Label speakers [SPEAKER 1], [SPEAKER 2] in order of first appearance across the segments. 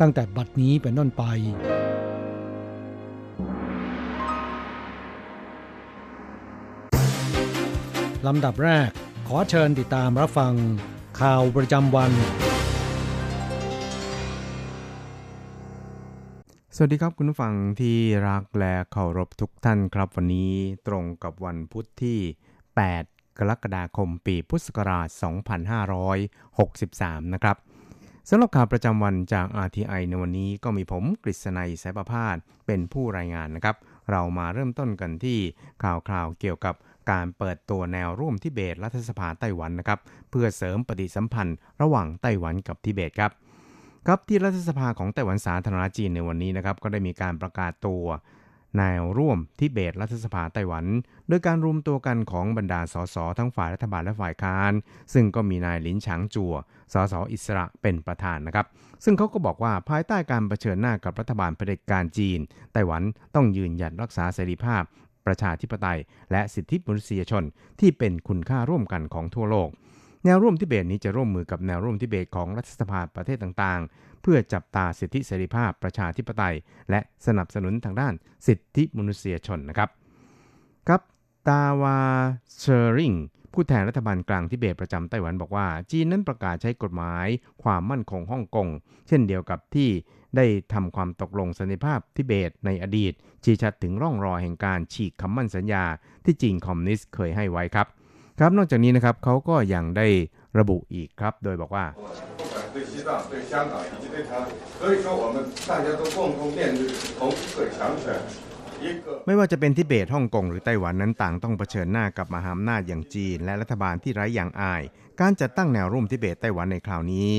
[SPEAKER 1] ตั้งแต่บัดนี้เป็นต้นไป ลำดับแรกขอเชิญติดตามรับฟัง ข่าวประจำวัน
[SPEAKER 2] สวัสดีครับคุณผู้ฟังที่รักและเคารพทุกท่านครับวันนี้ตรงกับวันพุทธที่ 8 กรกฎาคมปีพุทธศักราช 2563 นะครับ สำหรับข่าวประจำวันจาก RTI ในวันนี้ก็มีผมกฤษณัยสายประพาสเป็นผู้รายงานนะครับ เรามาเริ่มต้นกันที่ข่าวคราวเกี่ยวกับการเปิดตัวแนวร่วมทิเบตรัฐสภาไต้หวันนะครับ เพื่อเสริมปฏิสัมพันธ์ระหว่างไต้หวันกับทิเบตครับครับที่รัฐสภาของไต้หวันสาธารณจีนในวันนี้นะครับก็ได้มีการประกาศตัว แนวร่วมทิเบตรัฐสภาไต้หวัน โดยการรวมตัวกันของบรรดาสสทั้งฝ่ายรัฐบาลและฝ่ายค้าน ซึ่งก็มีนายลินฉางจัวสสอิสระเป็นประธานนะครับ ซึ่งเขาก็บอกว่าภายใต้การรเผชิญหน้ากับรัฐบาลเผด็จการจีน ไต้หวันต้องยืนหยัดรักษาเสรีภาพ ประชาธิปไตย และสิทธิมนุษยชนที่เป็นคุณค่าร่วมกันของทั่วโลกแนวร่วมทิเบตนี้จะร่วมมือกับแนวร่วมทิเบตของรัฐสภาประเทศต่างๆ เพื่อจับตาสิทธิเสรีภาพประชาธิปไตย และสนับสนุนทางด้านสิทธิมนุษยชนนะครับครับตาวาเชอริงผู้แทนรัฐบาลกลางทิเบตประจำไต้หวันบอกว่า จีนนั้นประกาศใช้กฎหมายความมั่นคงฮ่องกง เช่นเดียวกับที่ได้ทำความตกลงสันติภาพทิเบตในอดีต ชี้ชัดถึงร่องรอยแห่งการฉีกคำมั่นสัญญา ที่จีนคอมมิวนิสต์เคยให้ไว้ครับ ครับนอกจากนี้นะครับเขาก็ยังได้ ระบุอีกครับ โดยบอกว่าไม่ว่าจะเป็นทิเบตฮ่องกงหรือไต้หวันนั้นต่างต้องเผชิญหน้ากับมหาอำนาจอย่างจีน และรัฐบาลที่ไร้อย่างอาย การจัดตั้งแนวร่วมทิเบตไต้หวันในคราวนี้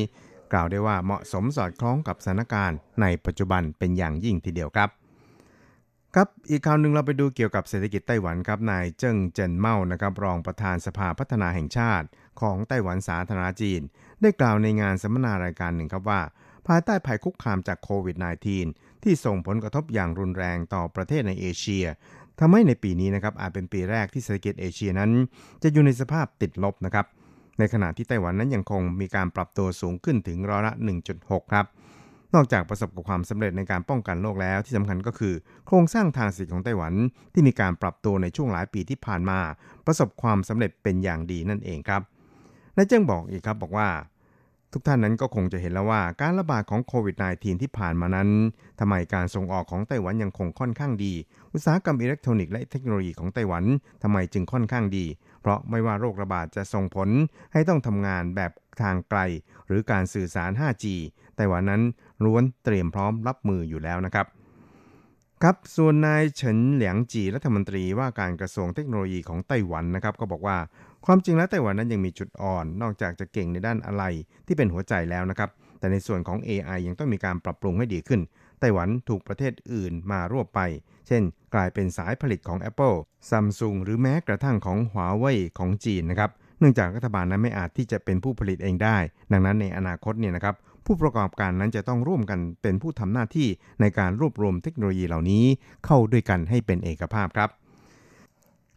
[SPEAKER 2] กล่าวได้ว่าเหมาะสมสอดคล้องกับสถานการณ์ในปัจจุบันเป็นอย่างยิ่งทีเดียวครับ ครับอีกข่าวหนึ่งเราไปดูเกี่ยวกับเศรษฐกิจไต้หวันครับนายเจิ้งเจินเมานะครับรองประธานสภาพัฒนาแห่งชาติ ของไต้หวันสาธารณจีน ได้กล่าวในงานสัมมนารายการหนึ่งครับว่า ภายใต้ภัยคุกคามจากโควิด -19 ที่ส่งผลกระทบอย่างรุนแรงต่อประเทศในเอเชียทำให้ในปีนี้นะครับอาจเป็นปีแรกที่เศรษฐกิจเอเชียนั้น จะอยู่ในสภาพติดลบนะครับ ในขณะที่ไต้หวันนั้นยังคงมีการปรับตัวสูงขึ้นถึงร้อยละ 1.6 ครับนอกจากประสบกับความสำเร็จในการป้องกันโรคแล้วที่สำคัญก็คือ โครงสร้างทางเศรษฐกิจของไต้หวันที่มีการปรับตัวในช่วงหลายปีที่ผ่านมา ประสบความสำเร็จเป็นอย่างดีนั่นเองครับ นายเจิ้งบอกอีกครับบอกว่า ทุกท่านนั้นก็คงจะเห็นแล้วว่าการระบาดของโควิด -19 ที่ผ่านมานั้นทำไมการส่งออกของไต้หวันยังคงค่อนข้างดี อุตสาหกรรมอิเล็กทรอนิกส์และเทคโนโลยีของไต้หวันทำไมจึงค่อนข้างดี เพราะไม่ว่าโรคระบาดจะส่งผลให้ต้องทำงานแบบทางไกล หรือการสื่อสาร 5G ไต้หวันนั้นล้วนเตรียมพร้อมรับมืออยู่แล้วนะครับครับส่วนนายเฉินเหลียงจีรัฐมนตรีว่าการกระทรวงเทคโนโลยีของไต้หวันนะครับ ก็บอกว่า ความจริงแล้วไต้หวันนั้นยังมีจุดอ่อน นอกจากจะเก่งในด้านอะไรที่เป็นหัวใจแล้วนะครับ แต่ในส่วนของ AI ยังต้องมีการปรับปรุงให้ดีขึ้น ไต้หวันถูกประเทศอื่นมารวบไป เช่น กลายเป็นสายผลิตของ Apple Samsung หรือแม้กระทั่งของ Huawei ของจีนนะครับ เนื่องจากรัฐบาลนั้นไม่อาจที่จะเป็นผู้ผลิตเองได้ ดังนั้นในอนาคตเนี่ยนะครับผู้ประกอบการนั้นจะต้องร่วมกันเป็นผู้ทำหน้าที่ในการรวบรวมเทคโนโลยีเหล่านี้เข้าด้วยกันให้เป็นเอกภาพครับ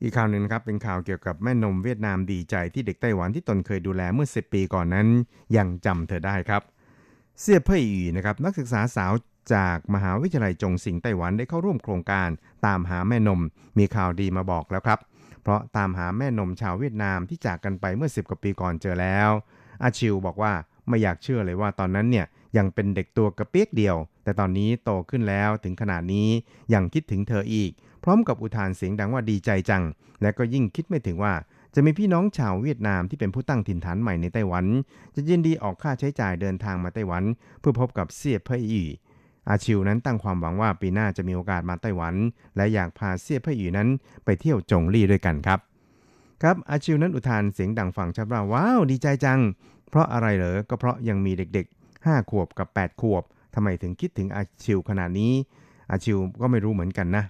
[SPEAKER 2] อีกข่าวหนึ่งนะครับเป็นข่าวเกี่ยวกับแม่นมเวียดนามดีใจที่เด็กไต้หวันที่ตนเคยดูแลเมื่อ 10 ปีก่อนนั้น ยังจำเธอได้ครับ เสี่ยเพ่ยอีนะครับนักศึกษาสาวจากมหาวิทยาลัยจงสิงไต้หวันได้เข้าร่วมโครงการตามหาแม่นมมีข่าวดีมาบอกแล้วครับ เพราะตามหาแม่นมชาวเวียดนามที่จากกันไปเมื่อ 10 กว่าปีก่อนเจอแล้ว อาชิวบอกว่าไม่อยากเชื่อเลยว่าตอนนั้นเนี่ยยังเป็นเด็กตัวกระเปียกเดียว แต่ตอนนี้โตขึ้นแล้วถึงขนาดนี้ยังคิดถึงเธออีก พร้อมกับอุทานเสียงดังว่าดีใจจัง และก็ยิ่งคิดไม่ถึงว่า จะมีพี่น้องชาวเวียดนามที่เป็นผู้ตั้งถิ่นฐานใหม่ในไต้หวัน จะยินดีออกค่าใช้จ่ายเดินทางมาไต้หวัน เพื่อพบกับเสี่ยเพ่ยอีอาชิวนั้นตั้งความหวังว่าปีหน้าจะมีโอกาสมาไต้หวัน และอยากพาเสี่ยเพ่ยอีนั้นไปเที่ยวจงลี่ด้วยกันครับครับอาชิวนั้นอุทานเสียงดังฟังชัดว่าว้าวดีใจจัง เพราะอะไรเหรอก็เพราะยังมีเด็กๆ 5 ขวบกับ 8 ขวบทำไมถึงคิดถึงอาชิวขนาดนี้ อาชิวก็ไม่รู้เหมือนกันนะ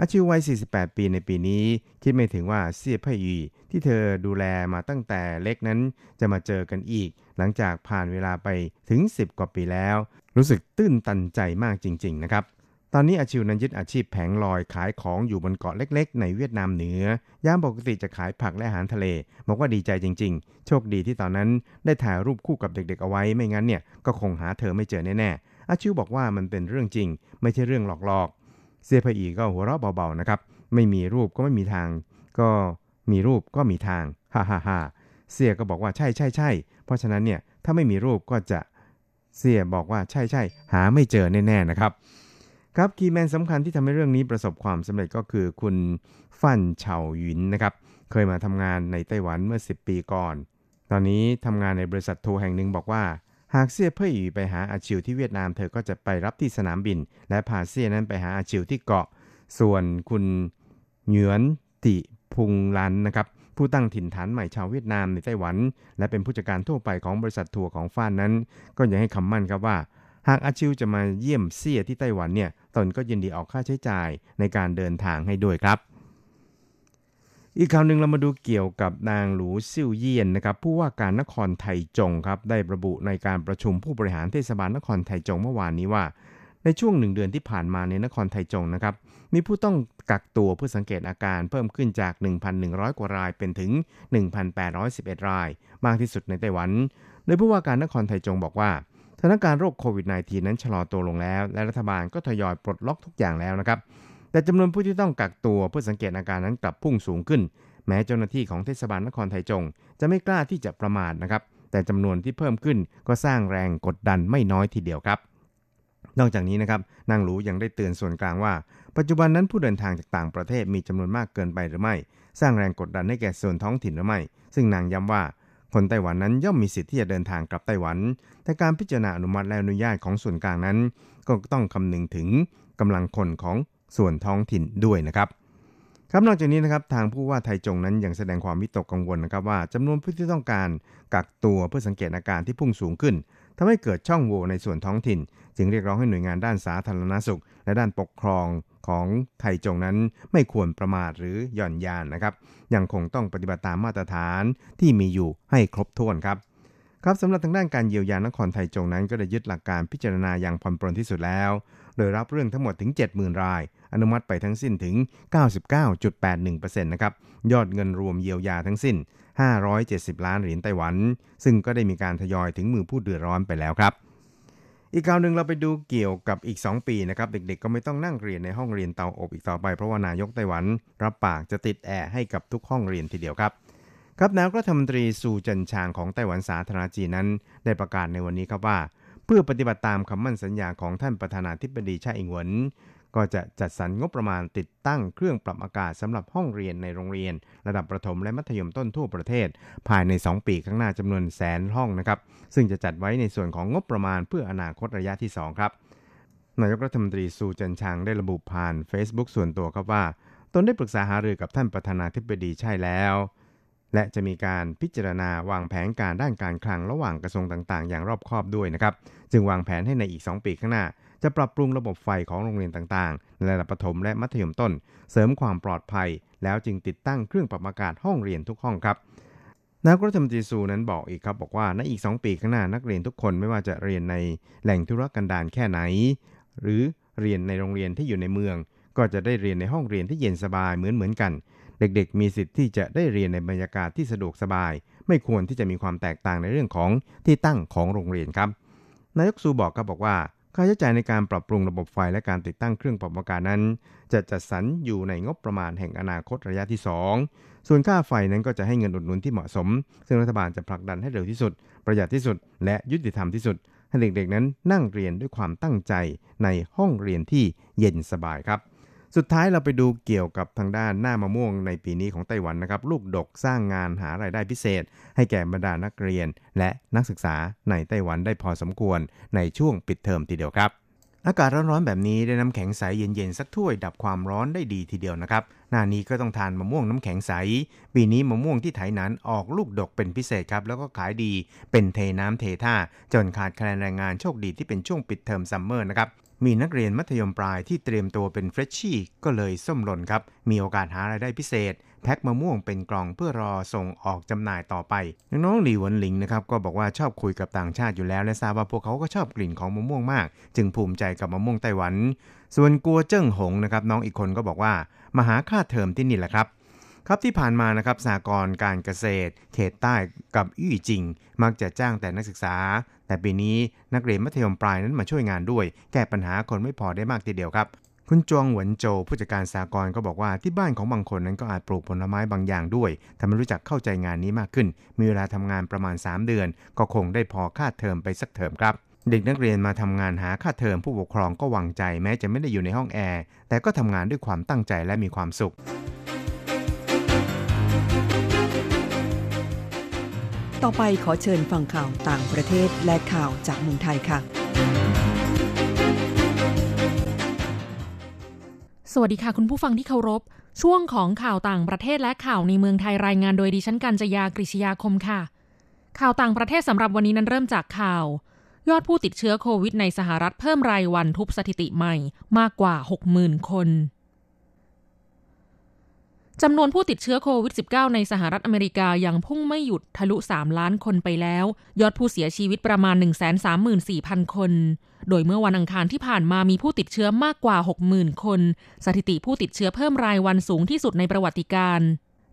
[SPEAKER 2] อาชิววัย 48 ปีในปีนี้คิดไม่ถึงว่าเสียพ่ยอีที่เธอดูแลมาตั้งแต่เล็กนั้นจะมาเจอกันอีก หลังจากผ่านเวลาไปถึง 10 กว่าปีแล้ว รู้สึกตื้นตันใจมากจริง ๆ นะครับ ตอนนี้อาชิวนั้นยึดอาชีพแผงลอยขายของอยู่บนเกาะเล็ก ๆ ในเวียดนามเหนือยามปกติจะขายผักและอาหารทะเล บอกว่าดีใจจริง ๆ โชคดีที่ตอนนั้นได้ถ่ายรูปคู่กับเด็ก ๆ เอาไว้ไม่งั้นเนี่ยก็คงหาเธอไม่เจอแน่ๆอาชิวบอกว่ามันเป็นเรื่องจริง ไม่ใช่เรื่องหลอกๆ เซียพอีก็หัวเราะเบาๆนะครับ ไม่มีรูปก็ไม่มีทาง ก็มีรูปก็มีทางฮ่าฮ่าฮ่าเสียก็บอกว่าใช่ใช่ใช่เพราะฉะนั้นเนี่ยถ้าไม่มีรูปก็จะเสียบอกว่าใช่ใช่หาไม่เจอแน่ๆนะครับ ครับคีย์แมนสำคัญที่ทำให้เรื่องนี้ประสบความสำเร็จก็คือคุณฟั่นเฉาหยินนะครับ เคยมาทำงานในไต้หวันเมื่อ 10 ปีก่อน ตอนนี้ทำงานในบริษัททัวร์แห่งหนึ่งบอกว่า หากเซี่ยเพ่ยอีไปหาอาชิวที่เวียดนามเธอก็จะไปรับที่สนามบิน และพาเซี่ยนั้นไปหาอาชิวที่เกาะ ส่วนคุณเหยือนติพุงลันนะครับผู้ตั้งถิ่นฐานใหม่ชาวเวียดนามในไต้หวัน และเป็นผู้จัดการทั่วไปของบริษัททัวร์ของฟ้านนั้น ก็ยังให้คำมั่นครับว่า หากอาชิวจะมาเยี่ยมเซี่ยที่ไต้หวันเนี่ยตนก็ยินดีออกค่าใช้จ่ายในการเดินทางให้ด้วยครับ อีกข่าวหนึ่งเรามาดูเกี่ยวกับนางหลูซิ่วเยียนนะครับผู้ว่าการนครไทจงครับได้ระบุในการประชุมผู้บริหารเทศบาลนครไทจงเมื่อวานนี้ว่า ในช่วงหนึ่งเดือนที่ผ่านมาในนครไทจงนะครับมีผู้ต้องกักตัวเพื่อสังเกตอาการเพิ่มขึ้นจาก 1,100 กว่ารายเป็นถึง 1,811 ราย มากที่สุดในไต้หวัน โดยผู้ว่าการนครไทจงบอกว่าสถานการณ์โรคโควิด -19 นั้นชะลอตัวลงแล้ว และรัฐบาลก็ทยอยปลดล็อกทุกอย่างแล้วนะครับ แต่จำนวนผู้ที่ต้องกักตัวเพื่อสังเกตอาการนั้นกลับพุ่งสูงขึ้น แม้เจ้าหน้าที่ของเทศบาลนครไทจง จะไม่กล้าที่จะประมาทนะครับ แต่จำนวนที่เพิ่มขึ้นก็สร้างแรงกดดันไม่น้อยทีเดียวครับ นอกจากนี้นะครับนางหลูยังได้เตือนส่วนกลางว่า ปัจจุบันนั้นผู้เดินทางจากต่างประเทศมีจำนวนมากเกินไปหรือไม่ สร้างแรงกดดันให้แก่ส่วนท้องถิ่นหรือไม่ ซึ่งนางย้ำว่าคนไต้หวันนั้นย่อมมีสิทธิ์ที่จะเดินทางกลับไต้หวัน แต่การพิจารณาอนุมัติและอนุญาตของส่วนกลางนั้น ก็ต้องคำนึงถึงกำลังคนของ ส่วนท้องถิ่นด้วยนะครับครับนอกจากนี้นะครับทางผู้ว่าไทจงนั้นยังแสดงความวิตกกังวลนะครับว่าจำนวนผู้ที่ต้องการกักตัวเพื่อสังเกตอาการที่พุ่งสูงขึ้นทำให้เกิดช่องโหว่ในส่วนท้องถิ่น จึงเรียกร้องให้หน่วยงานด้านสาธารณสุข และด้านปกครองของไทจงนั้นไม่ควรประมาทหรือหย่อนยานนะครับยังคงต้องปฏิบัติตามมาตรฐานที่มีอยู่ให้ครบถ้วนครับครับสำหรับทางด้านการเยียวยานครไทจงนั้นก็ได้ยึดหลักการพิจารณาอย่างผ่อนปรนที่สุดแล้ว โดยรับเรื่องทั้งหมดถึง 70,000 ราย อนุมัติไปทั้งสิ้นถึง 99.81%นะครับ ยอดเงินรวมเยียวยาทั้งสิ้น 570 ล้านเหรียญไต้หวัน ซึ่งก็ได้มีการทยอยถึงมือผู้เดือดร้อนไปแล้วครับอีกข่าวหนึ่งเราไปดูเกี่ยวกับอีก 2 ปีนะครับ เด็กๆ ก็ไม่ต้องนั่งเรียนในห้องเรียนเตาอบอีกต่อไปเพราะว่านายกไต้หวัน รับปากจะติดแอร์ให้กับทุกห้องเรียนทีเดียวครับ ครับนายกรัฐมนตรีซูจินชางของไต้หวันสาธารณจีนนั้น ได้ประกาศในวันนี้ครับว่า เพื่อปฏิบัติตามคำมั่นสัญญาของท่านประธานาธิบดีชาอิงเหวน ก็จะจัดสรรงบประมาณติดตั้งเครื่องปรับอากาศสำหรับห้องเรียนในโรงเรียน ระดับประถมและมัธยมต้นทั่วประเทศ ภายใน 2 ปีข้างหน้าจำนวนแสนห้องนะครับ ซึ่งจะจัดไว้ในส่วนของงบประมาณเพื่ออนาคตระยะที่ 2 ครับนายกรัฐมนตรีซูจินชางได้ระบุผ่าน Facebook ส่วนตัวครับว่า ตนได้ปรึกษาหารือกับท่านประธานาธิบดีใช่แล้ว และจะมีการพิจารณาวางแผนการด้านการคลังระหว่างกระทรวงต่างๆ อย่างรอบคอบด้วยนะครับ จึงวางแผนให้ในอีก 2 ปีข้างหน้า จะปรับปรุงระบบไฟของโรงเรียนต่างๆในระดับประถมและมัธยมต้น เสริมความปลอดภัย แล้วจึงติดตั้งเครื่องปรับอากาศห้องเรียนทุกห้องครับนายกรัฐมนตรีซูนั้นบอกอีกครับบอกว่าในอีก 2 ปีข้างหน้านักเรียนทุกคนไม่ว่าจะเรียนในแหล่งธุรกันดารแค่ไหน หรือเรียนในโรงเรียนที่อยู่ในเมือง ก็จะได้เรียนในห้องเรียนที่เย็นสบายเหมือนเหมือนกัน เด็กๆ มีสิทธิ์ที่จะได้เรียนในบรรยากาศที่สะดวกสบาย ไม่ควรที่จะมีความแตกต่างในเรื่องของที่ตั้งของโรงเรียนครับ นายกซูบอกครับบอกว่า ค่าใช้จ่ายในการปรับปรุงระบบไฟและการติดตั้งเครื่องปรับอากาศนั้น จะจัดสรรอยู่ในงบประมาณแห่งอนาคตระยะที่ 2 ส่วนค่าไฟนั้นก็จะให้เงินอุดหนุนที่เหมาะสม ซึ่งรัฐบาลจะผลักดันให้เร็วที่สุด ประหยัดที่สุด และยุติธรรมที่สุดให้เด็กๆนั้นนั่งเรียนด้วยความตั้งใจในห้องเรียนที่เย็นสบายครับ สุดท้ายเราไปดูเกี่ยวกับทางด้านหน้ามะม่วงในปีนี้ของไต้หวันนะครับ ลูกดกสร้างงานหารายได้พิเศษ ให้แก่บรรดานักเรียน และนักศึกษาในไต้หวันได้พอสมควรในช่วงปิดเทอมทีเดียวครับ อากาศร้อนๆแบบนี้ได้น้ำแข็งใสเย็นๆสักถ้วยดับความร้อนได้ดีทีเดียวนะครับ หน้านี้ก็ต้องทานมะม่วงน้ำแข็งใส ปีนี้มะม่วงที่ไถหนานออกลูกดกเป็นพิเศษครับ แล้วก็ขายดีเป็นเทน้ำเทท่าจนขาดแคลนแรงงานโชคดีที่เป็นช่วงปิดเทอม summer นะครับ มีนักเรียนมัธยมปลายที่เตรียมตัวเป็นเฟรชชี่ก็เลยส้มหล่นครับ มีโอกาสหารายได้พิเศษ แพ็คมะม่วงเป็นกล่องเพื่อรอส่งออกจำหน่ายต่อไปน้องหลีหวนหลิงนะครับก็บอกว่าชอบคุยกับต่างชาติอยู่แล้ว และทราบว่าพวกเขาก็ชอบกลิ่นของมะม่วงมาก จึงภูมิใจกับมะม่วงไต้หวัน ส่วนกัวเจิ้งหงนะครับน้องอีกคนก็บอกว่ามาหาค่าเทอมที่นี่แหละครับ ครับที่ผ่านมานะครับสหกรการเกษตร เขตใต้กับอี้จิง มักจะจ้างแต่นักศึกษา แต่ปีนี้นักเรียนมัธยมปลายนั้นมาช่วยงานด้วย แก้ปัญหาคนไม่พอได้มากทีเดียวครับ คุณจวงหวนโจผู้จัดการสากลก็บอกว่าที่บ้านของบางคนนั้นก็อาจปลูกผลไม้บางอย่างด้วยทำให้รู้จักเข้าใจงานนี้มากขึ้น มีเวลาทำงานประมาณ 3 เดือน ก็คงได้พอค่าเทอมไปสักเทอมครับเด็กนักเรียนมาทำงานหาค่าเทอมผู้ปกครองก็วังใจแม้จะไม่ได้อยู่ในห้องแอร์แต่ก็ทำงานด้วยความตั้งใจและมีความสุข
[SPEAKER 3] ต่อไปขอเชิญฟังข่าวต่างประเทศและข่าวจากเมืองไทยค่ะ
[SPEAKER 4] สวัสดีค่ะคุณผู้ฟังที่เคารพ ช่วงของข่าวต่างประเทศและข่าวในเมืองไทยรายงานโดยดิฉันกัญจยากริชยาคมค่ะ ข่าวต่างประเทศสำหรับวันนี้นั้นเริ่มจากข่าว ยอดผู้ติดเชื้อโควิดในสหรัฐเพิ่มรายวันทุบสถิติใหม่มากกว่า 60,000 คน จำนวนผู้ติดเชื้อโควิด -19 ในสหรัฐอเมริกายังพุ่งไม่หยุดทะลุ 3 ล้านคนไปแล้ว ยอดผู้เสียชีวิตประมาณ 134,000 คน โดยเมื่อวันอังคารที่ผ่านมามีผู้ติดเชื้อมากกว่า 60,000 คน สถิติผู้ติดเชื้อเพิ่มรายวันสูงที่สุดในประวัติการ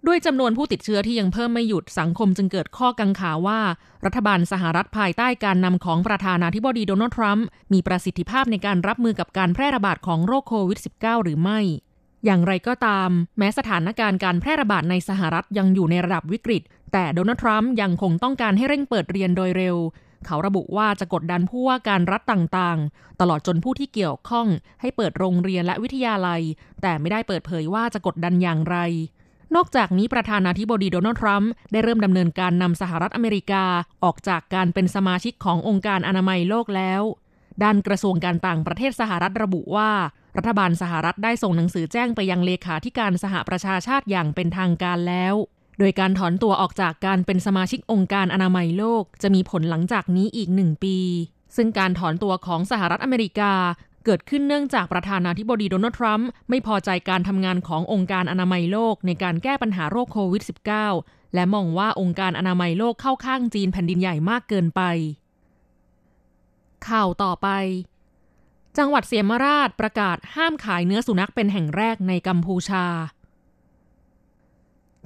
[SPEAKER 4] ด้วยจำนวนผู้ติดเชื้อที่ยังเพิ่มไม่หยุดสังคมจึงเกิดข้อกังขาว่า รัฐบาลสหรัฐภายใต้การนำของประธานาธิบดีโดนัลด์ทรัมป์มีประสิทธิภาพในการรับมือกับการแพร่ระบาดของโรคโควิด -19 หรือไม่ อย่างไรก็ตาม แม้สถานการณ์การแพร่ระบาดในสหรัฐยังอยู่ในระดับวิกฤต แต่โดนัลด์ทรัมป์ยังคงต้องการให้เร่งเปิดเรียนโดยเร็ว เขาระบุว่าจะกดดันผู้ว่าการรัฐต่างๆ ตลอดจนผู้ที่เกี่ยวข้อง ให้เปิดโรงเรียนและวิทยาลัย แต่ไม่ได้เปิดเผยว่าจะกดดันอย่างไรนอกจากนี้ประธานาธิบดีโดนัลด์ทรัมป์ได้เริ่มดำเนินการนำสหรัฐอเมริกาออกจากการเป็นสมาชิกขององค์การอนามัยโลกแล้ว ด้านกระทรวงการต่างประเทศสหรัฐระบุว่า รัฐบาลสหรัฐได้ส่งหนังสือแจ้งไปยังเลขาธิการสหประชาชาติอย่างเป็นทางการแล้ว โดยการถอนตัวออกจากการเป็นสมาชิกองค์การอนามัยโลก จะมีผลหลังจากนี้อีกหนึ่งปี ซึ่งการถอนตัวของสหรัฐอเมริกาเกิดขึ้นเนื่องจากประธานาธิบดีโดนัลด์ทรัมป์ไม่พอใจการทำงานขององค์การอนามัยโลกในการแก้ปัญหาโรคโควิด -19 และมองว่าองค์การอนามัยโลกเข้าข้างจีนแผ่นดินใหญ่มากเกินไป ข่าวต่อไป จังหวัดเสียมราชประกาศห้ามขายเนื้อสุนัขเป็นแห่งแรกในกัมพูชา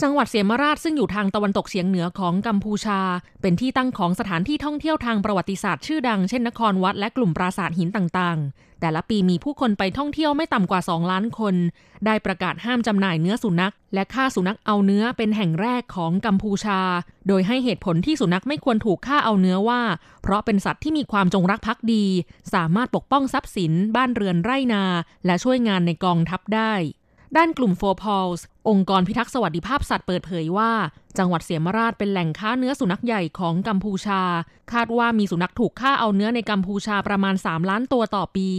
[SPEAKER 4] จังหวัดเสียมราชซึ่งอยู่ทางตะวันตกเฉียงเหนือของกัมพูชา เป็นที่ตั้งของสถานที่ท่องเที่ยวทางประวัติศาสตร์ชื่อดังเช่นนครวัดและกลุ่มปราสาทหินต่างๆ แต่ละปีมีผู้คนไปท่องเที่ยวไม่ต่ำกว่า 2 ล้านคน ได้ประกาศห้ามจำหน่ายเนื้อสุนัข และฆ่าสุนัขเอาเนื้อเป็นแห่งแรกของกัมพูชา โดยให้เหตุผลที่สุนัขไม่ควรถูกฆ่าเอาเนื้อว่า เพราะเป็นสัตว์ที่มีความจงรักภักดี สามารถปกป้องทรัพย์สิน บ้านเรือนไร่นา และช่วยงานในกองทัพได้ ด้านกลุ่มโฟร์พอลส์องค์กรพิทักษ์สวัสดิภาพสัตว์เปิดเผยว่า จังหวัดเสียมราชเป็นแหล่งค้าเนื้อสุนัขใหญ่ของกัมพูชา คาดว่ามีสุนัขถูกฆ่าเอาเนื้อในกัมพูชาประมาณ 3 ล้านตัวต่อปี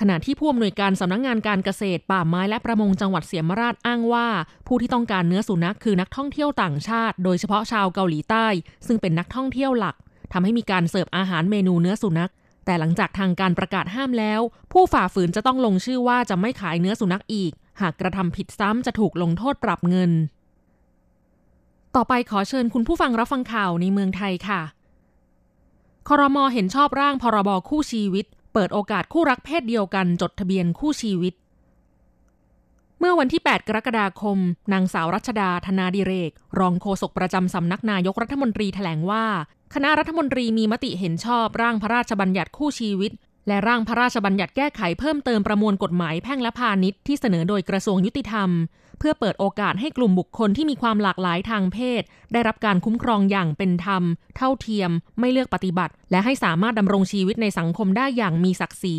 [SPEAKER 4] ขณะที่ผู้อำนวยการสำนักงงานการเกษตร ป่าไม้และประมงจังหวัดเสียมราชอ้างว่า ผู้ที่ต้องการเนื้อสุนัขคือนักท่องเที่ยวต่างชาติ โดยเฉพาะชาวเกาหลีใต้ ซึ่งเป็นนักท่องเที่ยวหลักทำให้มีการเสิร์ฟอาหารเมนูเนื้อสุนัขแต่หลังจากทางการประกาศห้ามแล้ว ผู้ฝ่าฝืนจะต้องลงชื่อว่าจะไม่ขายเนื้อสุนัขอีก หากกระทำผิดซ้ำจะถูกลงโทษปรับเงิน ต่อไปขอเชิญคุณผู้ฟังรับฟังข่าวในเมืองไทยค่ะคอรมอเห็นชอบร่างพรบคู่ชีวิต เปิดโอกาสคู่รักเพศเดียวกันจดทะเบียนคู่ชีวิต เมื่อวันที่ 8 กรกฎาคม นางสาวรัชดาธนาดิเรก รองโฆษกประจำสำนักนายกรัฐมนตรีแถลงว่าคณะรัฐมนตรีมีมติเห็นชอบร่างพระราชบัญญัติคู่ชีวิต และร่างพระราชบัญญัติแก้ไขเพิ่มเติมประมวลกฎหมายแพ่งและพาณิชย์ที่เสนอโดยกระทรวงยุติธรรม เพื่อเปิดโอกาสให้กลุ่มบุคคลที่มีความหลากหลายทางเพศ ได้รับการคุ้มครองอย่างเป็นธรรม เท่าเทียม ไม่เลือกปฏิบัติ และให้สามารถดำรงชีวิตในสังคมได้อย่างมีศักดิ์ศรี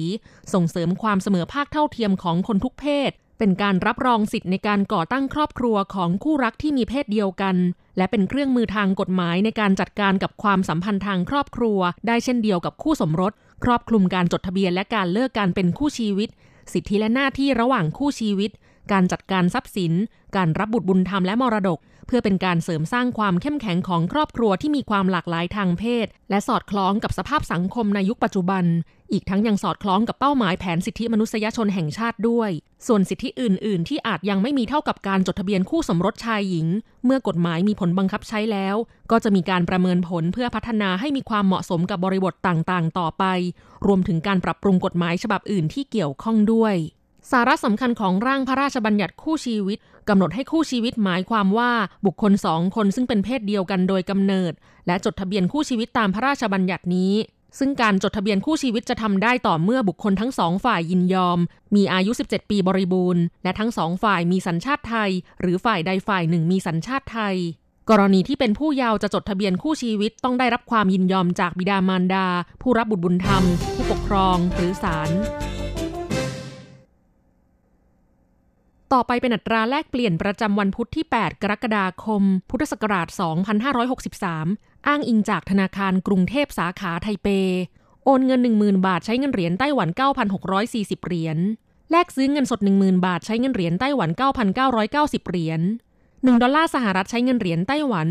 [SPEAKER 4] ส่งเสริมความเสมอภาคเท่าเทียมของคนทุกเพศ เป็นการรับรองสิทธิ์ในการก่อตั้งครอบครัวของคู่รักที่มีเพศเดียวกัน และเป็นเครื่องมือทางกฎหมายในการจัดการกับความสัมพันธ์ทางครอบครัว ได้เช่นเดียวกับคู่สมรส ครอบคลุมการจดทะเบียนและการเลิกการเป็นคู่ชีวิต สิทธิและหน้าที่ระหว่างคู่ชีวิต การจัดการทรัพย์สิน การรับบุตรบุญธรรมและมรดก เพื่อเป็นการเสริมสร้างความเข้มแข็งของครอบครัวที่มีความหลากหลายทางเพศ และสอดคล้องกับสภาพสังคมในยุคปัจจุบัน อีกทั้งยังสอดคล้องกับเป้าหมายแผนสิทธิมนุษยชนแห่งชาติด้วย ส่วนสิทธิอื่น ๆ ที่อาจยังไม่มีเท่ากับการจดทะเบียนคู่สมรสชายหญิง เมื่อกฎหมายมีผลบังคับใช้แล้ว ก็จะมีการประเมินผลเพื่อพัฒนาให้มีความเหมาะสมกับบริบทต่าง ๆ ต่อไป รวมถึงการปรับปรุงกฎหมายฉบับอื่นที่เกี่ยวข้องด้วย สาระสำคัญของร่างพระราชบัญญัติคู่ชีวิตกำหนดให้คู่ชีวิตหมายความว่าบุคคลสองคนซึ่งเป็นเพศเดียวกันโดยกำเนิด และจดทะเบียนคู่ชีวิตตามพระราชบัญญัตินี้ ซึ่งการจดทะเบียนคู่ชีวิตจะทำได้ต่อเมื่อบุคคลทั้งสองฝ่ายยินยอม มีอายุ 17 ปีบริบูรณ์ และทั้งสองฝ่ายมีสัญชาติไทย หรือฝ่ายใดฝ่ายหนึ่งมีสัญชาติไทย กรณีที่เป็นผู้เยาว์จะจดทะเบียนคู่ชีวิตต้องได้รับความยินยอมจากบิดามารดา ผู้รับบุตรบุญธรรม ผู้ปกครองหรือศาลต่อไปเป็นอัตราแลกเปลี่ยนประจำวันพุธที่ 8 กรกฎาคม พุทธศักราช 2563 อ้างอิงจากธนาคารกรุงเทพสาขาไทเป โอนเงิน 10,000 บาทใช้เงินเหรียญไต้หวัน 9,640 เหรียญ แลกซื้อเงินสด 10,000 บาทใช้เงินเหรียญไต้หวัน 9,990 เหรียญ 1 ดอลลาร์สหรัฐใช้เงินเหรียญไต้หวัน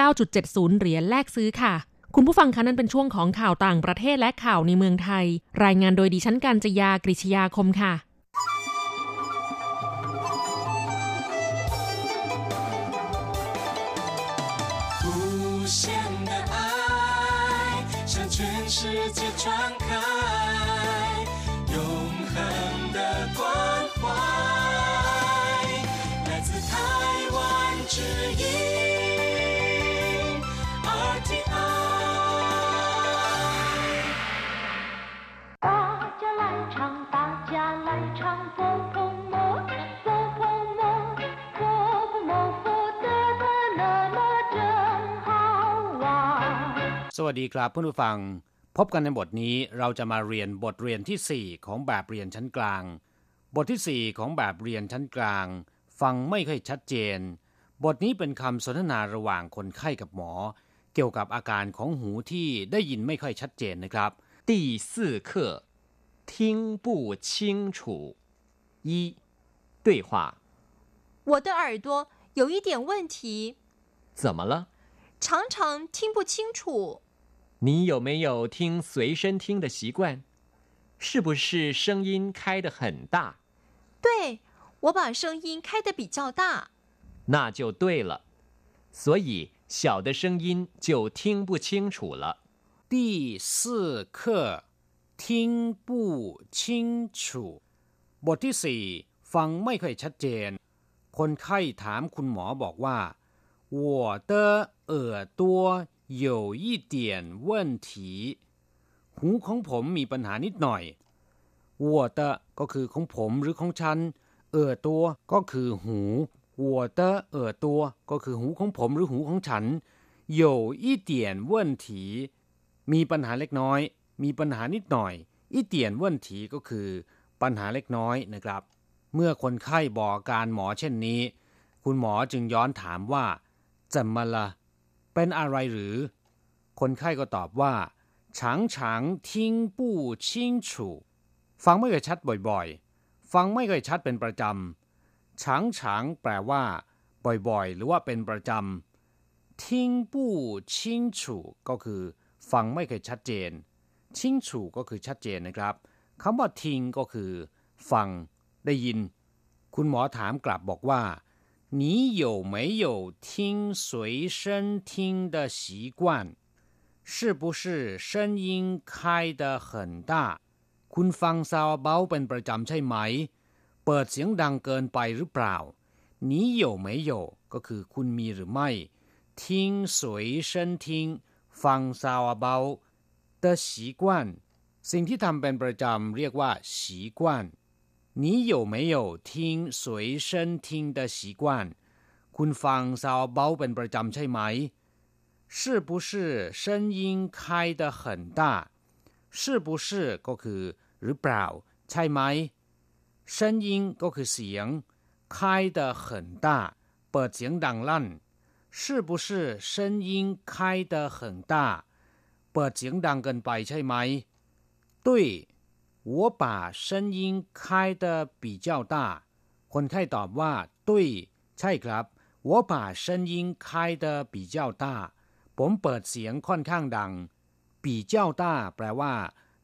[SPEAKER 4] 29.70 เหรียญแลกซื้อค่ะ คุณผู้ฟังคะนั่นเป็นช่วงของข่าวต่างประเทศและข่าวในเมืองไทย รายงานโดยดิฉันการจยากริชยาคมค่ะ
[SPEAKER 5] สวัสดีครับเพื่อนผู้ฟัง พบกันในบทนี้เราจะมาเรียนบทเรียนที่ 4 ของแบบเรียนชั้นกลาง บทที่ 4 ของแบบเรียนชั้นกลาง ฟังไม่ค่อยชัดเจน บทนี้เป็นคำสนทนาระหว่างคนไข้กับหมอ เกี่ยวกับอาการของหูที่ได้ยินไม่ค่อยชัดเจนนะครับ
[SPEAKER 6] 第四课听不清楚一对话
[SPEAKER 7] 我的耳朵有一点问题
[SPEAKER 6] 怎么了
[SPEAKER 7] 常常听不清楚。
[SPEAKER 6] 你有没有听随身听的习惯？是不是声音开得很大？
[SPEAKER 7] 对，我把声音开得比较大。
[SPEAKER 6] 那就对了，所以小的声音就听不清楚了。
[SPEAKER 5] 第四课听不清楚บทที่สี่ฟังไม่ค่อยชัดเจน คนไข้ถามคุณหมอบอกว่า 我的耳朵有一点问题หูของผมมีปัญหานิดหน่อย我的ก็คือของผมหรือของฉันเออตัวก็คือหู我的耳朵ก็คือหูของผมหรือหูของฉัน有一点问题มีปัญหาเล็กน้อย มีปัญหานิดหน่อยอีเตียนว่นถีก็คือ ปัญหาเล็กน้อยนะครับ เมื่อคนไข้บอกการหมอเช่นนี้ คุณหมอจึงย้อนถามว่า จะมาละเป็นอะไรหรือ คนไข้ก็ตอบว่าฉางฉางทิ้งปู้ชิงฉูฟังไม่ค่อยชัดบ่อยๆ ฟังไม่ค่อยชัดเป็นประจำฉางฉางแปลว่า บ่อยๆ หรือว่าเป็นประจำทิ้งปู้ชิงฉูก็คือ ฟังไม่ค่อยชัดเจน ชิงฉูก็คือชัดเจนนะครับคำว่าทิ้งก็คือ ฟังได้ยิน คุณหมอถามกลับบอกว่า 你有没有听随身听的习惯？是不是声音开得很大？คุณฟังซาวเบาเป็นประจำใช่ไหม เปิดเสียงดังเกินไปหรือเปล่า你有没有ก็คือคุณมีหรือไม่听随身听ฟังซาวเบา的习惯สิ่งที่ทำเป็นประจำเรียกว่า习惯 你有没有听随身听的习惯คุณฟังซาวเบาเป็นประจำใช่ไหม是不是声音开得很大是不是ก็คือ หรือเปล่า ใช่ไหม声音ก็คือเสียง开得很大เปิดเสียงดังลั่น是不是声音开得很大เปิดเสียงดังเกินไปใช่ไหม对 我把声音开得比较大คนไข้ตอบว่าตุ้ยใช่ครับ我把声音开得比较大ผมเปิดเสียงค่อนข้างดัง比较大แปลว่า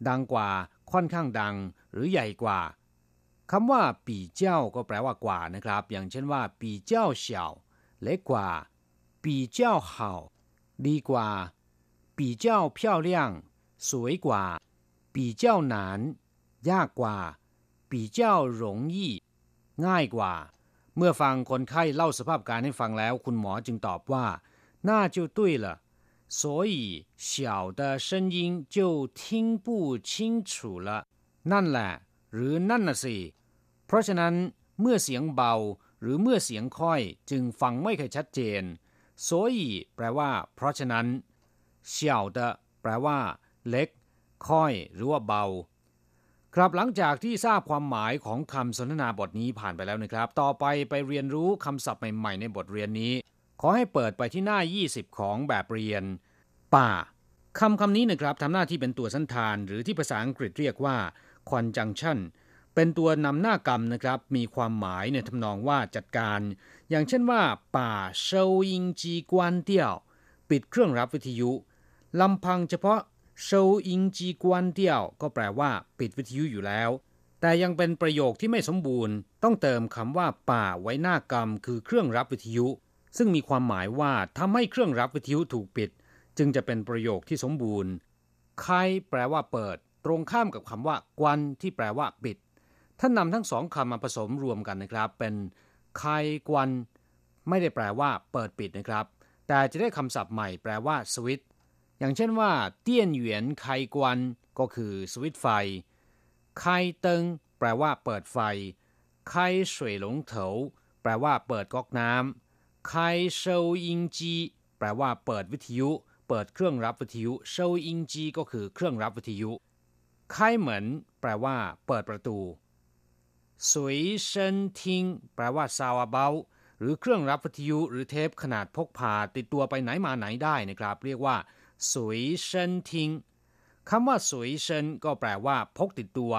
[SPEAKER 5] ดังกว่า ค่อนข้างดัง หรือใหญ่กว่าคำว่าปีเจ้าก็แปลว่ากว่านะครับ อย่างเช่นว่าปีเจ้าเฉาเล็กกว่าปีเจ้า好ดีกว่าปีเจ้า漂亮สวยกว่าปีเจ้าหนาน ยากกว่า比较容易ง่ายกว่า เมื่อฟังคนไข้เล่าสภาพการให้ฟังแล้ว คุณหมอจึงตอบว่า那就对了所以小的声音就听不清楚了นั่นแหละ หรือนั่นน่ะสิ เพราะฉะนั้น เมื่อเสียงเบา หรือเมื่อเสียงค่อย จึงฟังไม่ค่อยชัดเจน所以แปลว่า เพราะฉะนั้น小的แปลว่า เล็ก ค่อย หรือว่าเบา ครับหลังจากที่ทราบความหมายของคำสนทนาบทนี้ผ่านไปแล้วนะครับ ต่อไปไปเรียนรู้คำศัพท์ใหม่ๆในบทเรียนนี้ ขอให้เปิดไปที่หน้า 20 ของแบบเรียน ป่าคำคำนี้นะครับทำหน้าที่เป็นตัวสันธาน หรือที่ภาษาอังกฤษเรียกว่า conjunction เป็นตัวนำหน้ากรรมนะครับ มีความหมายในทำนองว่าจัดการ อย่างเช่นว่า ป่าเซาอิงจีกวนเตี้ยว ปิดเครื่องรับวิทยุลำพังเฉพาะ โชอิงจีกวนเดียวก็แปลว่า ปิดวิทยุอยู่แล้ว แต่ยังเป็นประโยคที่ไม่สมบูรณ์ ต้องเติมคำว่า ป่าไว้หน้ากรรม คือเครื่องรับวิทยุ ซึ่งมีความหมายว่าทำให้เครื่องรับวิทยุถูกปิด จึงจะเป็นประโยคที่สมบูรณ์ใครแปลว่าเปิด ตรงข้ามกับคำว่ากวนที่แปลว่าปิดท่านนำทั้งสองคำมาผสมรวมกันนะครับ เป็นไคกวนไม่ได้แปลว่า เปิดปิดนะครับ แต่จะได้คำศัพท์ใหม่แปลว่าสวิต อย่างเช่นว่าเตี้ยนเหวียนไคกวนก็คือสวิตไฟไคเติงแปลว่าเปิดไฟไคสวยหลงเถาแปลว่าเปิดก๊อกน้ำไคเชาอิงจีแปลว่าเปิดวิทยุ เปิดเครื่องรับวิทยุเชาอิงจีก็คือเครื่องรับวิทยุไคเหมือนแปลว่า เปิดประตูสวยเชินทิงแปลว่าซาวาเบาหรือเครื่องรับวิทยุหรือเทปขนาดพกพาติดตัวไปไหนมาไหนได้นะครับ เรียกว่า สวยเชินทิงคำว่าสวยเชินก็แปลว่า พกติดตัว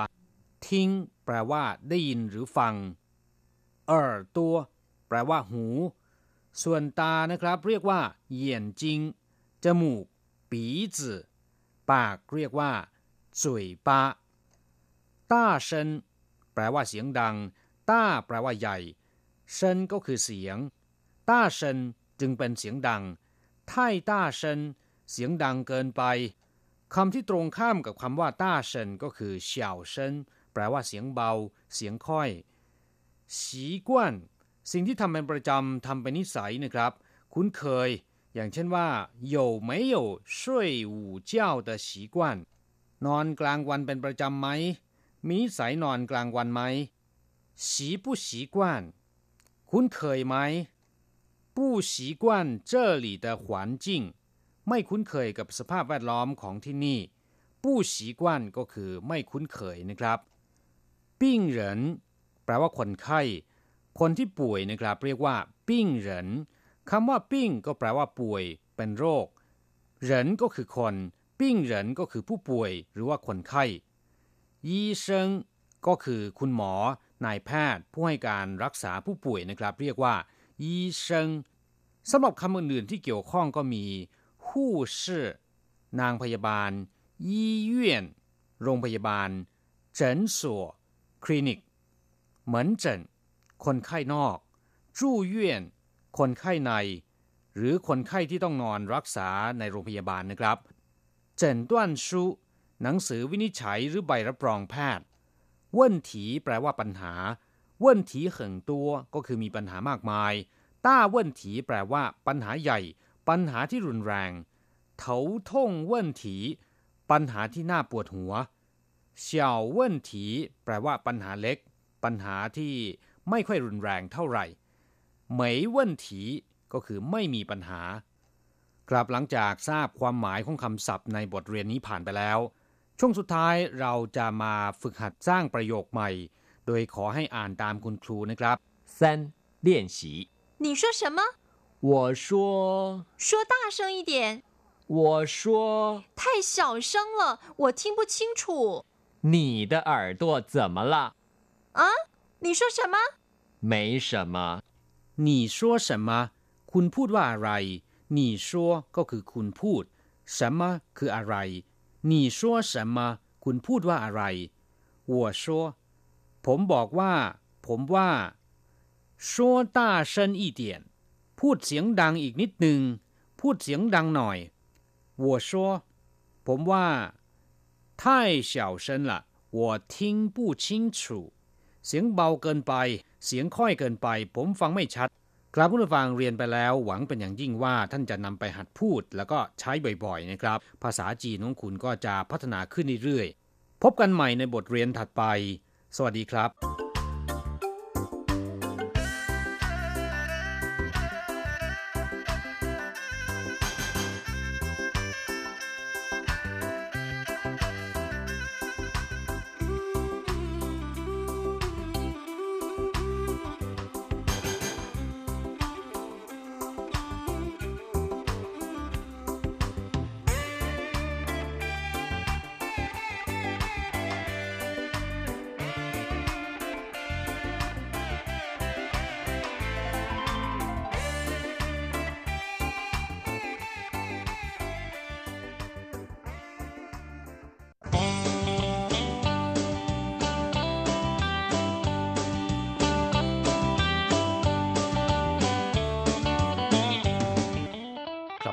[SPEAKER 5] ทิงแปลว่า ได้ยินหรือฟังเออตัว แปลว่า หู ส่วนตานะครับ เรียกว่าเหยียนจิงจมูก ปีจืปากเรียกว่าจุยปาต้าเชินแปลว่าเสียงดัง ต้าแปลว่าใหญ่เซินก็คือเสียง ต้าเซินจึงเป็นเสียงดัง ไท่ต้าเซิน เสียงดังเกินไป คำที่ตรงข้ามกับคำว่าต้าเซินก็คือเฉาเซินแปลว่าเสียงเบา เสียงค่อยสีกวนสิ่งที่ทำเป็นประจำทำเป็นนิสัยนะครับ คุ้นเคย อย่างเช่นว่า有没有睡午觉的习惯นอนกลางวันเป็นประจำไหมมีนิสัยนอนกลางวันไหม习不习惯คุ้นเคยไหม不习惯这里的环境 ไม่คุ้นเคยกับสภาพแวดล้อมของที่นี่ผู้ฉีกว่านก็คือไม่คุ้นเคยนะครับปิ้งเหรินแปลว่าคนไข้ คนที่ป่วยนะครับ เรียกว่า ปิ้งเหรินคำว่าปิ้งก็แปลว่าป่วย เป็นโรคเหรินก็คือคน ปิ้งเหรินก็คือผู้ป่วย หรือว่าคนไข้醫生ก็คือคุณหมอ นายแพทย์ ผู้ให้การรักษาผู้ป่วยนะครับ เรียกว่า醫生สำหรับคำอื่นๆที่เกี่ยวข้องก็มี 護士นางพยาบาล醫院โรงพยาบาล診所คลินิก 門診คนไข้นอก 住院 คนไข้ใน หรือคนไข้ที่ต้องนอนรักษาในโรงพยาบาลนะครับ เจินต้วนชูหนังสือวินิจฉัยหรือใบรับรองแพทย์เว่นถีแปลว่าปัญหา เว่นถีเหิงตัวก็คือมีปัญหามากมาย ต้าเว่นถีแปลว่าปัญหาใหญ่ ปัญหาที่รุนแรงเถาท่งเว่นถีปัญหาที่น่าปวดหัวเฉียวเว่นถีแปลว่าปัญหาเล็ก ปัญหาที่ไม่ค่อยรุนแรงเท่าไหร่เหมยเว่นถีก็คือไม่มีปัญหา กลับหลังจากทราบความหมายของคำศัพท์ในบทเรียนนี้ผ่านไปแล้วช่วงสุดท้ายเราจะมาฝึกหัดสร้างประโยคใหม่ โดยขอให้อ่านตามคุณครูนะครับ
[SPEAKER 8] 三练习
[SPEAKER 7] 你说什么？
[SPEAKER 8] 我说
[SPEAKER 7] 说大声一点。
[SPEAKER 8] 我说
[SPEAKER 7] 太小声了，我听不清楚。
[SPEAKER 8] 你的耳朵怎么了？
[SPEAKER 7] 啊？你说什么？
[SPEAKER 8] 没什么。
[SPEAKER 5] 你说什么คุณพูดว่าอะไร你说ก็คือคุณพูด什么คืออะไร你说什么คุณพูดว่าอะไร我说ผมบอกว่า ผมว่า说大声一点 พูดเสียงดังอีกนิดหนึ่งพูดเสียงดังหน่อย我说ผมว่า太小声了我听不清楚เสียงเบาเกินไป เสียงค่อยเกินไป ผมฟังไม่ชัดครับผู้ฟังเรียนไปแล้วหวังเป็นอย่างยิ่งว่าท่านจะนำไปหัดพูดแล้วก็ใช้บ่อยๆนะครับ ภาษาจีนของคุณก็จะพัฒนาขึ้นเรื่อยๆ พบกันใหม่ในบทเรียนถัดไป สวัสดีครับ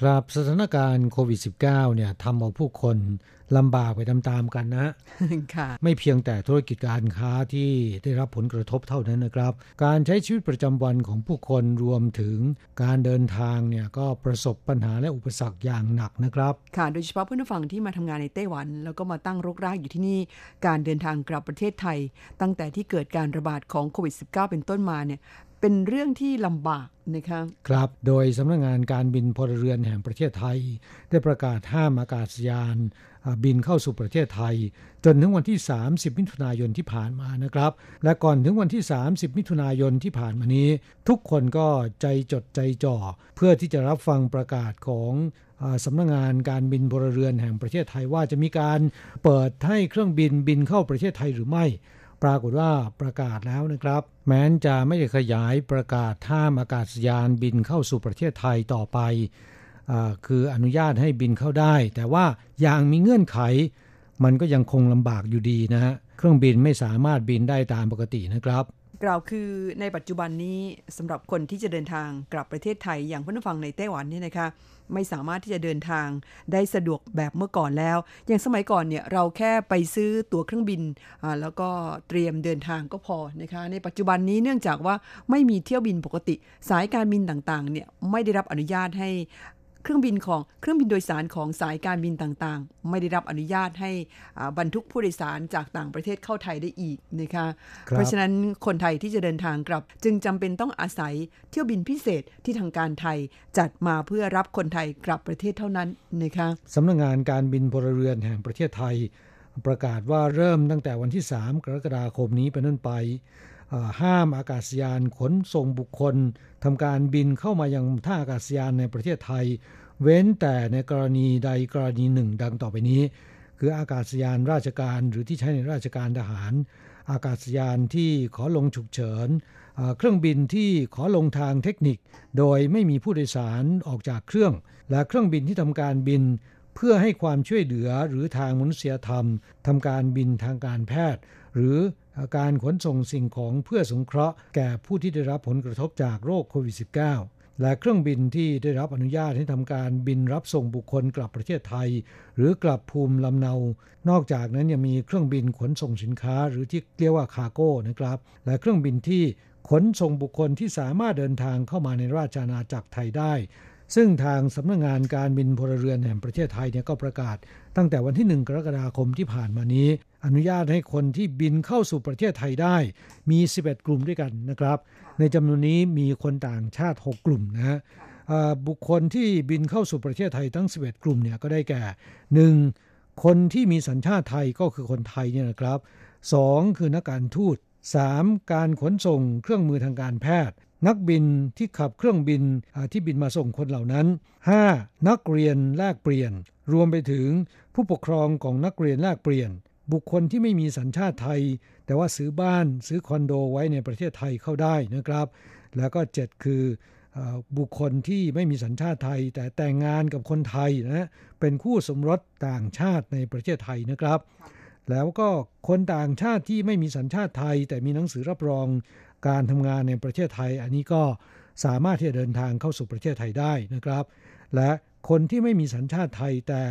[SPEAKER 1] ครับสถานการณ์โควิด -19 เนี่ยทำเอาผู้คนลำบากไปตามๆกันนะ
[SPEAKER 3] ค่ะ
[SPEAKER 1] ไม่เพียงแต่ธุรกิจการค้าที่ได้รับผลกระทบเท่านั้นนะครับ การใช้ชีวิตประจำวันของผู้คนรวมถึงการเดินทางเนี่ยก็ประสบปัญหาและอุปสรรคอย่างหนักนะครับ
[SPEAKER 3] ค่ะ โดยเฉพาะผู้นฟังที่มาทำงานในไต้หวัน แล้วก็มาตั้งรกรากอยู่ที่นี่ การเดินทางกลับประเทศไทย ตั้งแต่ที่เกิดการระบาดของโควิด -19 เป็นต้นมาเนี่ย เป็นเรื่องที่ลำบากนะคะ
[SPEAKER 1] ครับ โดยสำนักงงานการบินพลเรือนแห่งประเทศไทย ได้ประกาศห้ามอากาศยานบินเข้าสู่ประเทศไทย จนถึงวันที่ 30 มิถุนายนที่ผ่านมานะครับ และก่อนถึงวันที่ 30 มิถุนายนที่ผ่านมานี้ ทุกคนก็ใจจดใจจ่อ เพื่อที่จะรับฟังประกาศของสำนักงงานการบินพลเรือนแห่งประเทศไทยว่าจะมีการเปิดให้เครื่องบินบินเข้าประเทศไทยหรือไม่ ปรากฏว่าประกาศแล้วนะครับ แม้นจะไม่ได้ขยายประกาศห้ามอากาศยานบินเข้าสู่ประเทศไทยต่อไปคืออนุญาตให้บินเข้าได้ แต่ว่าอย่างมีเงื่อนไข มันก็ยังคงลำบากอยู่ดีนะฮะเครื่องบินไม่สามารถบินได้ตามปกตินะครับ
[SPEAKER 3] กล่าวคือในปัจจุบันนี้สำหรับคนที่จะเดินทางกลับประเทศไทยอย่างผู้นฟังในไต้หวันนี่นะคะ ไม่สามารถที่จะเดินทางได้สะดวกแบบเมื่อก่อนแล้ว อย่างสมัยก่อนเนี่ยเราแค่ไปซื้อตั๋วเครื่องบินแล้วก็เตรียมเดินทางก็พอนะคะ ในปัจจุบันนี้เนื่องจากว่าไม่มีเที่ยวบินปกติ สายการบินต่างๆเนี่ยไม่ได้รับอนุญาตให้ เครื่องบินของเครื่องบินโดยสารของสายการบินต่างๆ ไม่ได้รับอนุญาตให้บรรทุกผู้โดยสารจากต่างประเทศเข้าไทยได้อีกนะคะคเพราะฉะนั้นคนไทยที่จะเดินทางกลับ จึงจำเป็นต้องอาศัยเที่ยวบินพิเศษที่ทางการไทยจัดมาเพื่อรับคนไทยกลับประเทศเท่านั้นนะคะ
[SPEAKER 1] สำนักงงานการบินพลเรือนแห่งประเทศไทย ประกาศว่าเริ่มตั้งแต่วันที่ 3 กรกฎาคมนี้เป็นต้นไป ห้ามอากาศยานขนส่งบุคคลทำการบินเข้ามายังท่าอากาศยานในประเทศไทย เว้นแต่ในกรณีใดกรณีหนึ่ง ดังต่อไปนี้ คืออากาศยานราชการหรือที่ใช้ในราชการทหาร อากาศยานที่ขอลงฉุกเฉินเครื่องบินที่ขอลงทางเทคนิค โดยไม่มีผู้โดยสารออกจากเครื่อง และเครื่องบินที่ทำการบินเพื่อให้ความช่วยเหลือหรือทางมนุษยธรรมทำการบินทางการแพทย์ หรือการขนส่งสิ่งของเพื่อสงเคราะห์แก่ผู้ที่ได้รับผลกระทบจากโรคโควิด -19 และเครื่องบินที่ได้รับอนุญาตให้ทำการบินรับส่งบุคคลกลับประเทศไทย หรือกลับภูมิลำเนา นอกจากนั้นยังมีเครื่องบินขนส่งสินค้า หรือที่เรียกว่าคารโก้นะครับ และเครื่องบินที่ขนส่งบุคคลที่สามารถเดินทางเข้ามาในราชอาณาจักรไทยได้ซึ่งทางสำนักงงานการบินพลเรือนแห่งประเทศไทยเนี่ยก็ประกาศ ตั้งแต่วันที่ 1 กรกฎาคมที่ผ่านมานี้ อนุญาตให้คนที่บินเข้าสู่ประเทศไทยได้ มี 11 กลุ่มด้วยกันนะครับ ในจำนวนนี้มีคนต่างชาติ 6 กลุ่มนะฮะบุคคลที่บินเข้าสู่ประเทศไทยทั้ง 11 กลุ่มเนี่ยก็ได้แก่ 1. คนที่มีสัญชาติไทยก็คือคนไทยเนี่ยนะครับ 2. คือนักการทูต 3. การขนส่งเครื่องมือทางการแพทย์ นักบินที่ขับเครื่องบินที่บินมาส่งคนเหล่านั้น 5. นักเรียนแลกเปลี่ยน รวมไปถึงผู้ปกครองของนักเรียนแลกเปลี่ยน บุคคลที่ไม่มีสัญชาติไทย แต่ว่าซื้อบ้านซื้อคอนโดไว้ในประเทศไทยเข้าได้นะครับ แล้วก็ 7 คือบุคคลที่ไม่มีสัญชาติไทย แต่แต่งงานกับคนไทยนะเป็นคู่สมรสต่างชาติในประเทศไทยนะครับ แล้วก็คนต่างชาติที่ไม่มีสัญชาติไทย แต่มีหนังสือรับรอง การทำงานในประเทศไทย อันนี้ก็สามารถที่จะเดินทางเข้าสู่ประเทศไทยได้นะครับ และคนที่ไม่มีสัญชาติไทยแต่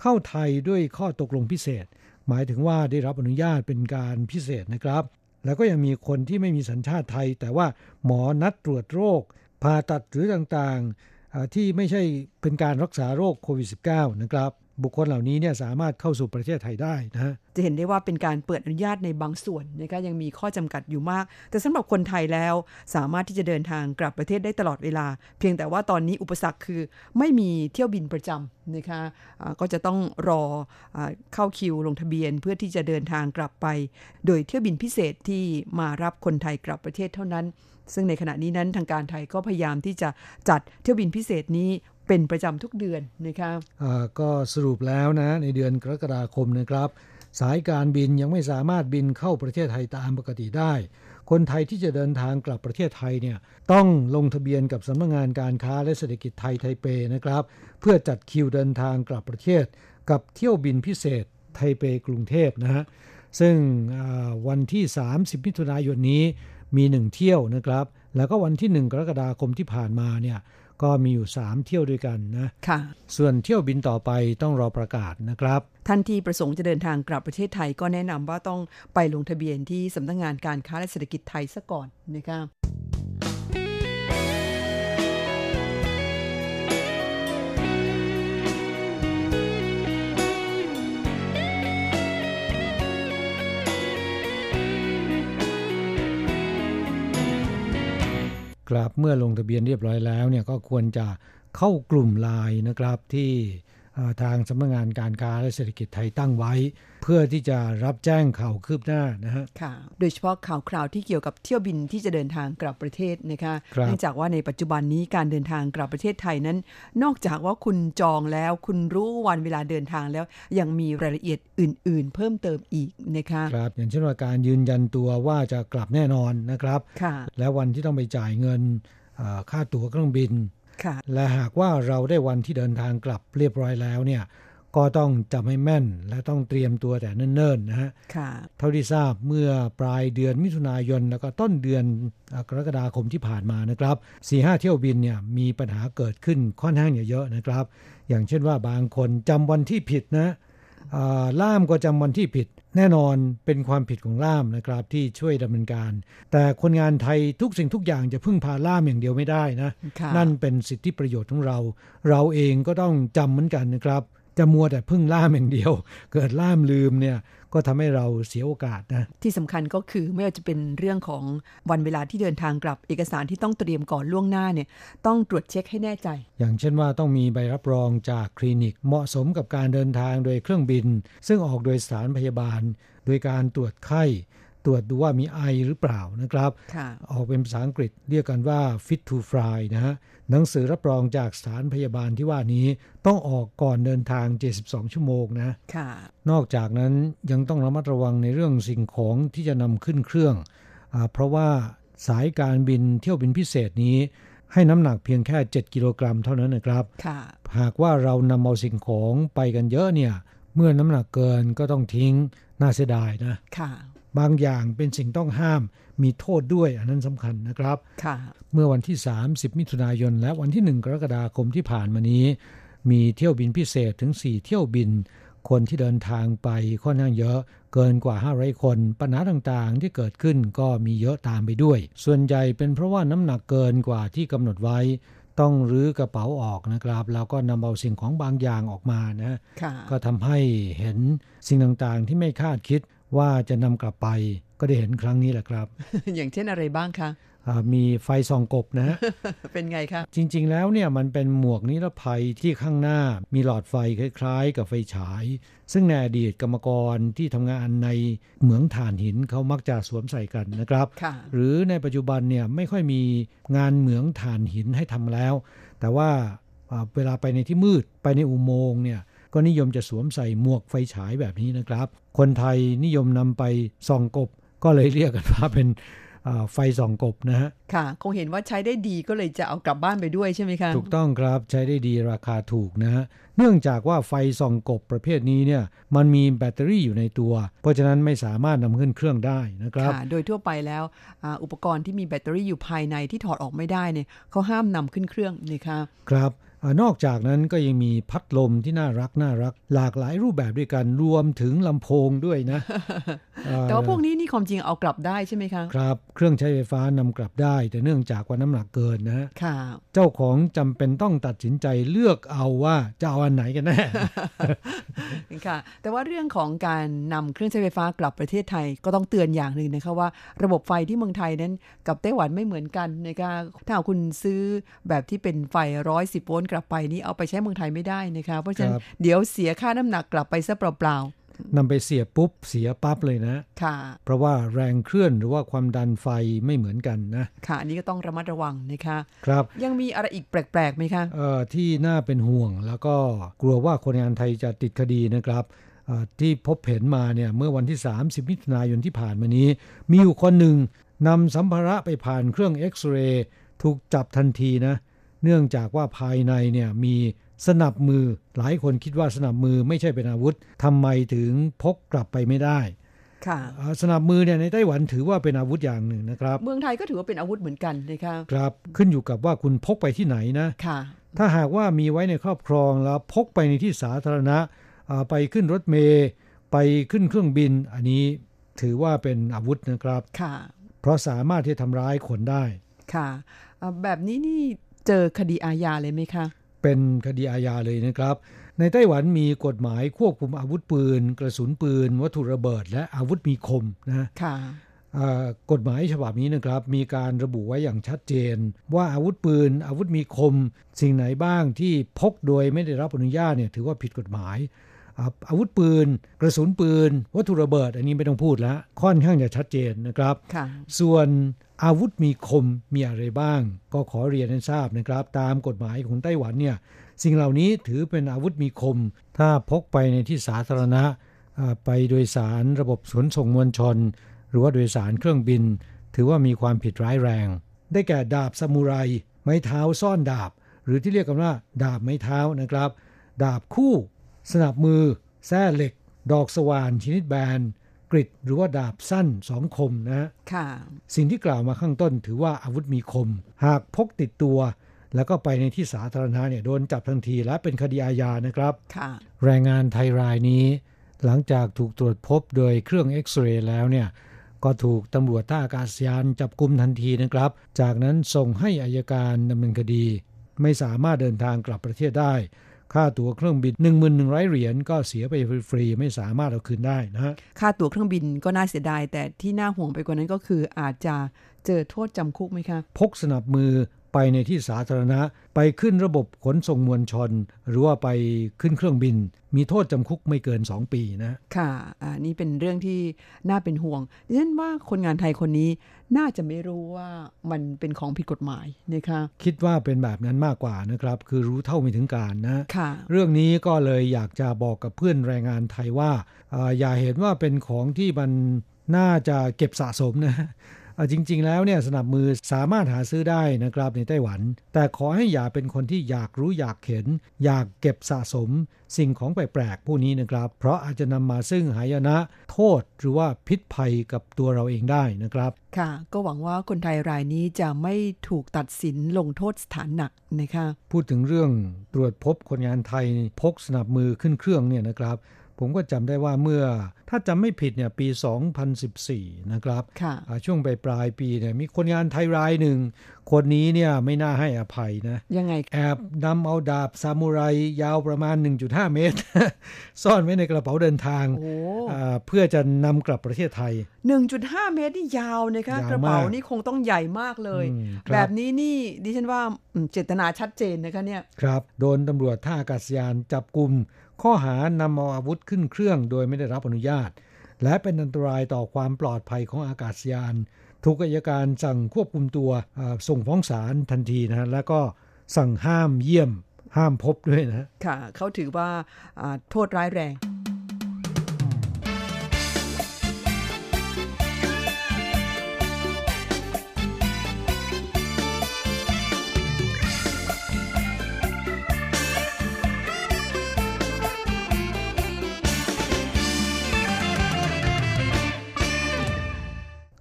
[SPEAKER 1] เข้าไทยด้วยข้อตกลงพิเศษ หมายถึงว่าได้รับอนุญาตเป็นการพิเศษนะครับ แล้วก็ยังมีคนที่ไม่มีสัญชาติไทย แต่ว่าหมอนัดตรวจโรคผ่าตัดหรือต่างๆที่ไม่ใช่เป็นการรักษาโรคโควิด -19 นะครับ บุคคลเหล่านี้เนี่ยสามารถเข้าสู่ประเทศไทยได้นะฮะ
[SPEAKER 3] จะเห็นได้ว่าเป็นการเปิดอนุญาตในบางส่วนนะคะยังมีข้อจำกัดอยู่มาก แต่สำหรับคนไทยแล้ว สามารถที่จะเดินทางกลับประเทศได้ตลอดเวลา เพียงแต่ว่าตอนนี้อุปสรรคคือไม่มีเที่ยวบินประจำนะคะะก็จะต้องรออเข้าคิวลงทะเบียนเพื่อที่จะเดินทางกลับไป โดยเที่ยวบินพิเศษที่มารับคนไทยกลับประเทศเท่านั้นซึ่งในขณะนี้นั้นทางการไทยก็พยายามที่จะจัดเที่ยวบินพิเศษนี้ เป็นประจำทุกเดือนนะคะ
[SPEAKER 1] ก็สรุปแล้วนะในเดือนกรกฎาคมนะครับ สายการบินยังไม่สามารถบินเข้าประเทศไทยตามปกติได้ คนไทยที่จะเดินทางกลับประเทศไทยเนี่ยต้องลงทะเบียนกับสำนักงงานการค้าและเศรษฐกิจไทยไทเปนะครับ เพื่อจัดคิวเดินทางกลับประเทศ กับเที่ยวบินพิเศษไทเปกรุงเทพนะฮะซึ่งวันที่ 30มิถุนายนนี้มีหนึ่งเที่ยวนะครับ แล้วก็วันที่ 1 กรกฎาคมที่ผ่านมาเนี่ย ก็มีอยู่ 3 เที่ยวด้วยกันนะ
[SPEAKER 3] ค่ะ
[SPEAKER 1] ส่วนเที่ยวบินต่อไปต้องรอประกาศนะครับ
[SPEAKER 3] ท่านที่ประสงค์จะเดินทางกลับประเทศไทยก็แนะนำว่าต้องไปลงทะเบียนที่สำนักงงานการค้าและเศรษฐกิจไทยซะก่อนนะคะ
[SPEAKER 1] ครับเมื่อลงทะเบียนเรียบร้อยแล้วเนี่ยก็ควรจะเข้ากลุ่มไลน์นะครับที่ ทางสำนักงงานการค้าและเศรษฐกิจไทยตั้งไว้ เพื่อที่จะรับแจ้งข่าวคืบหน้านะฮะ
[SPEAKER 3] ค่ะ โดยเฉพาะข่าวคราวที่เกี่ยวกับเที่ยวบินที่จะเดินทางกลับประเทศนะคะเนื่องจากว่าในปัจจุบันนี้การเดินทางกลับประเทศไทยนั้น นอกจากว่าคุณจองแล้ว คุณรู้วันเวลาเดินทางแล้ว ยังมีรายละเอียดอื่น ๆ เพิ่มเติมอีกนะคะ
[SPEAKER 1] ครับอย่างเช่นว่าการยืนยันตัวว่าจะกลับแน่นอนนะครับ
[SPEAKER 3] ค่ะ
[SPEAKER 1] แล้ววันที่ต้องไปจ่ายเงินค่าตั๋วเครื่องบิน และหากว่าเราได้วันที่เดินทางกลับเรียบร้อยแล้วเนี่ยก็ต้องจำให้แม่นและต้องเตรียมตัวแต่เนิ่นๆนะฮะเท่าที่ทราบเมื่อปลายเดือนมิถุนายนแล้วก็ต้นเดือนกรกฎาคมที่ผ่านมานะครับ4ีหเที่ยวบินเนี่ยมีปัญหาเกิดขึ้นค่อนข้างเยอะนะครับ อย่างเช่นว่าบางคนจำวันที่ผิดนะล่ามก็จำวันที่ผิด แน่นอนเป็นความผิดของล่ามนะครับที่ช่วยดำเนินการ แต่คนงานไทยทุกสิ่งทุกอย่างจะพึ่งพาล่ามอย่างเดียวไม่ได้นะ นั่นเป็นสิทธิประโยชน์ของเรา เราเองก็ต้องจำเหมือนกันนะครับ จะมัวแต่พึ่งล่ามอย่างเดียว เกิดล่ามลืมเนี่ย ก็ทำให้เราเสียโอกาสนะ
[SPEAKER 3] ที่สำคัญก็คือไม่ว่าจะเป็นเรื่องของวันเวลาที่เดินทางกลับเอกสารที่ต้องเตรียมก่อนล่วงหน้าเนี่ยต้องตรวจเช็คให้แน่ใจ
[SPEAKER 1] อย่างเช่นว่าต้องมีใบรับรองจากคลินิกเหมาะสมกับการเดินทางโดยเครื่องบิน ซึ่งออกโดยสถานพยาบาล โดยการตรวจไข้ ตรวจดูว่ามีไอหรือเปล่านะครับ ออกเป็นภาษาอังกฤษเรียกกันว่า fit to fly นะฮะ หนังสือรับรองจากสถานพยาบาลที่ว่านี้ต้องออกก่อนเดินทาง 72 ชั่วโมงนะ
[SPEAKER 3] ค่ะ
[SPEAKER 1] นอกจากนั้นยังต้องระมัดระวังในเรื่องสิ่งของที่จะนำขึ้นเครื่องอเพราะว่าสายการบินเที่ยวบินพิเศษนี้ให้น้ำหนักเพียงแค่ 7 กิโลกรัมเท่านั้นนะครับ
[SPEAKER 3] ค่ะ
[SPEAKER 1] หากว่าเรานำเอาสิ่งของไปกันเยอะเนี่ย เมื่อน้ำหนักเกินก็ต้องทิ้งน่าเสียดายนะ
[SPEAKER 3] ค่ะ
[SPEAKER 1] บางอย่างเป็นสิ่งต้องห้าม มีโทษด้วยอันนั้นสำคัญนะครับเมื่อวันที่ 30 มิถุนายน และวันที่ 1 กรกฎาคมที่ผ่านมานี้ มีเที่ยวบินพิเศษถึง 4 เที่ยวบิน คนที่เดินทางไปค่อนข้างเยอะเกินกว่า 500 คน ปัญหาต่างๆ ที่เกิดขึ้นก็มีเยอะตามไปด้วย ส่วนใหญ่เป็นเพราะว่าน้ำหนักเกินกว่าที่กำหนดไว้ต้องรื้อกระเป๋าออกนะครับแล้วก็นำเอาสิ่งของบางอย่างออกมานะ ก็ทำให้เห็นสิ่งต่างๆที่ไม่คาดคิด ว่าจะนำกลับไปก็ได้เห็นครั้งนี้แหละครับ
[SPEAKER 3] อย่างเช่นอะไรบ้างคะ
[SPEAKER 1] มีไฟส่องกบนะ
[SPEAKER 3] เป็นไงคะ
[SPEAKER 1] จริง ๆ แล้วเนี่ยมันเป็นหมวกนิรภัยที่ข้างหน้ามีหลอดไฟคล้ายๆ กับไฟฉาย ซึ่งในอดีตกรรมกรที่ทำงานในเหมืองถ่านหินเขามักจะสวมใส่กันนะครับ หรือในปัจจุบันเนี่ยไม่ค่อยมีงานเหมืองถ่านหินให้ทำแล้ว แต่ว่าเวลาไปในที่มืดไปในอุโมงค์เนี่ย ก็นิยมจะสวมใส่หมวกไฟฉายแบบนี้นะครับ คนไทยนิยมนำไปส่องกบ ก็เลยเรียกกันว่าเป็นไฟส่องกบนะฮะ
[SPEAKER 3] ค่ะ คงเห็นว่าใช้ได้ดีก็เลยจะเอากลับบ้านไปด้วยใช่ไหมคะ
[SPEAKER 1] ถูกต้องครับใช้ได้ดีราคาถูกนะฮะ เนื่องจากว่าไฟส่องกบประเภทนี้เนี่ย มันมีแบตเตอรี่อยู่ในตัว เพราะฉะนั้นไม่สามารถนำขึ้นเครื่องได้นะครับ
[SPEAKER 3] ค่ะ โดยทั่วไปแล้วอุปกรณ์ที่มีแบตเตอรี่อยู่ภายในที่ถอดออกไม่ได้เนี่ยเขาห้ามนำขึ้นเครื่องนี่ค่ะ
[SPEAKER 1] ครับ นอกจากนั้นก็ยังมีพัดลมที่น่ารักน่ารัก หลากหลายรูปแบบด้วยกันรวมถึงลำโพงด้วยนะ
[SPEAKER 3] แต่ว่าพวกนี้นี่ความจริงเอากลับได้ใช่ไหมคะ
[SPEAKER 1] ครับ เครื่องใช้ไฟฟ้านำกลับได้ แต่เนื่องจากว่าน้ำหนักเกินนะ
[SPEAKER 3] ค่ะ
[SPEAKER 1] เจ้าของจำเป็นต้องตัดสินใจเลือกเอาว่าจะเอาอันไหนกันแน่
[SPEAKER 3] ค่ะ แต่ว่าเรื่องของการนำเครื่องใช้ไฟฟ้ากลับประเทศไทยก็ต้องเตือนอย่างหนึ่งนะคะว่า ระบบไฟที่เมืองไทยนั้นกับไต้หวันไม่เหมือนกันนะคะถ้าคุณซื้อแบบที่เป็นไฟร้อยสิบโวลต์กลับไปนี้เอาไปใช้เมืองไทยไม่ได้นะคะเพราะฉะนั้นเดี๋ยวเสียค่าน้ำหนักกลับไปซะเปล่า
[SPEAKER 1] ๆนำไปเสียปุ๊บเสียปั๊บเลยนะ
[SPEAKER 3] ค่ะ
[SPEAKER 1] เพราะว่าแรงเคลื่อนหรือว่าความดันไฟไม่เหมือนกันนะ
[SPEAKER 3] ค่ะอันนี้ก็ต้องระมัดระวังนะคะ
[SPEAKER 1] ครับ
[SPEAKER 3] ยังมีอะไรอีกแปลกๆไหมคะ
[SPEAKER 1] เอ่อที่น่าเป็นห่วงแล้วก็กลัวว่าคนงานไทยจะติดคดีนะครับที่พบเห็นมาเนี่ยเมื่อวันที่ 30 มิถุนายนที่ผ่านมานี้ มีอยู่คนหนึ่งนำสัมภาระไปผ่านเครื่องเอ็กซเรย์ถูกจับทันทีนะ เนื่องจากว่าภายในเนี่ยมีสนับมือ หลายคนคิดว่าสนับมือไม่ใช่เป็นอาวุธทำไมถึงพกกลับไปไม่ได้
[SPEAKER 3] ค่ะ
[SPEAKER 1] สนับมือเนี่ยในไต้หวันถือว่าเป็นอาวุธอย่างหนึ่งนะครับ
[SPEAKER 3] เมืองไทยก็ถือว่าเป็นอาวุธเหมือนกันนะคะ
[SPEAKER 1] ครับขึ้นอยู่กับว่าคุณพกไปที่ไหนนะ
[SPEAKER 3] ค่ะ
[SPEAKER 1] ถ้าหากว่ามีไว้ในครอบครองแล้วพกไปในที่สาธารณะไปขึ้นรถเมย์ไปขึ้นเครื่องบิน อันนี้ถือว่าเป็นอาวุธนะครับ
[SPEAKER 3] ค่ะ
[SPEAKER 1] เพราะสามารถที่ทำร้ายคนได้
[SPEAKER 3] ค่ะ แบบนี้นี่ เจอคดีอาญาเลยไหมคะ
[SPEAKER 1] เป็นคดีอาญาเลยนะครับ ในไต้หวันมีกฎหมายควบคุมอาวุธปืน กระสุนปืน วัตถุระเบิด และอาวุธมีคมนะ
[SPEAKER 3] ค่ะ
[SPEAKER 1] กฎหมายฉบับนี้นะครับ มีการระบุไว้อย่างชัดเจน ว่าอาวุธปืน อาวุธมีคม สิ่งไหนบ้างที่พกโดยไม่ได้รับอนุญาตเนี่ยถือว่าผิดกฎหมาย อาวุธปืน กระสุนปืน วัตถุระเบิด อันนี้ไม่ต้องพูดแล้ว ค่อนข้างจะชัดเจนนะครับ ส่วนอาวุธมีคมมีอะไรบ้าง ก็ขอเรียนให้ทราบนะครับ ตามกฎหมายของไต้หวันเนี่ยสิ่งเหล่านี้ถือเป็นอาวุธมีคม ถ้าพกไปในที่สาธารณะไปโดยสารระบบขนส่งมวลชน หรือว่าโดยสารเครื่องบิน ถือว่ามีความผิดร้ายแรง ได้แก่ดาบซามูไร ไม้เท้าซ่อนดาบ หรือที่เรียกกันว่า ดาบไม้เท้านะครับ ดาบคู่ สนับมือ แส้เหล็ก ดอกสว่านชนิดแบนกริดหรือว่าดาบสั้นสองคมนะ
[SPEAKER 3] ค่ะ
[SPEAKER 1] สิ่งที่กล่าวมาข้างต้นถือว่าอาวุธมีคม หากพกติดตัว แล้วก็ไปในที่สาธารณะเนี่ยโดนจับทันทีและเป็นคดีอาญานะครับ
[SPEAKER 3] ค่ะ
[SPEAKER 1] แรงงานไทยรายนี้ หลังจากถูกตรวจพบโดยเครื่องเอ็กซเรย์แล้วเนี่ยก็ถูกตำรวจท่าอากาศยานจับกุมทันทีนะครับ จากนั้นส่งให้อายการดำเนินคดี ไม่สามารถเดินทางกลับประเทศได้ ค่าตั๋วเครื่องบิน11,100 เหรียญก็เสียไปฟรีๆไม่สามารถเอาคืนได้นะฮะ
[SPEAKER 3] ค่าตั๋วเครื่องบินก็น่าเสียดายแต่ที่น่าห่วงไปกว่านั้นก็คืออาจจะเจอโทษจำคุกไหมคะ
[SPEAKER 1] พกสนับมือ ไปในที่สาธารณะ ไปขึ้นระบบขนส่งมวลชน หรือว่าไปขึ้นเครื่องบิน มีโทษจำคุกไม่เกิน 2 ปีนะ
[SPEAKER 3] ค่ะอ่านี่เป็นเรื่องที่น่าเป็นห่วงดิฉันว่าคนงานไทยคนนี้น่าจะไม่รู้ว่ามันเป็นของผิดกฎหมายนะคะ
[SPEAKER 1] คิดว่าเป็นแบบนั้นมากกว่านะครับ คือรู้เท่าไม่ถึงการนะ
[SPEAKER 3] ค่ะ
[SPEAKER 1] เรื่องนี้ก็เลยอยากจะบอกกับเพื่อนแรงงานไทยว่าออย่าเห็นว่าเป็นของที่มันน่าจะเก็บสะสมนะ จริง ๆ แล้วเนี่ยสนับมือสามารถหาซื้อได้นะครับในไต้หวัน แต่ขอให้อย่าเป็นคนที่อยากรู้อยากเห็น อยากเก็บสะสม สิ่งของแปลกๆผู้นี้นะครับ เพราะอาจจะนำมาซึ่งหายนะ โทษหรือว่าพิษภัยกับตัวเราเองได้นะครับ
[SPEAKER 3] ค่ะ ก็หวังว่าคนไทยรายนี้จะไม่ถูกตัดสินลงโทษสถานหนักนะคะ
[SPEAKER 1] พูดถึงเรื่องตรวจพบคนงานไทยพกสนับมือขึ้นเครื่องเนี่ยนะครับ ผมก็จำได้ว่าเมื่อถ้าจำไม่ผิดเนี่ยปี 2014 นะครับช่วงปลายปลายปีเนี่ยมีคนงานไทยรายหนึ่ง คนนี้เนี่ยไม่น่าให้อภัยนะ
[SPEAKER 3] ยังไง
[SPEAKER 1] แอบนำเอาดาบซามูไรยาวประมาณ 1.5 เมตร ซ่อนไว้ในกระเป๋าเดินทาง เพื่อจะนำกลับประเทศไทย
[SPEAKER 3] 1.5 เมตรนี่ยาวนะคะกระเป๋านี่คงต้องใหญ่มากเลย แบบนี้นี่ดิฉันว่าเจตนาชัดเจนนะคะเนี่ย
[SPEAKER 1] ครับ โดนตำรวจท่าอากาศยานจับกลุ่ม ข้อหานำเอาอาวุธขึ้นเครื่องโดยไม่ได้รับอนุญาต และเป็นอันตรายต่อความปลอดภัยของอากาศยาน ถูกอายการสั่งควบคุมตัวส่งฟ้องศาลทันทีนะแล้วก็สั่งห้ามเยี่ยม ห้ามพบด้วยนะ
[SPEAKER 3] ค่ะเขาถือว่าโทษร้ายแรง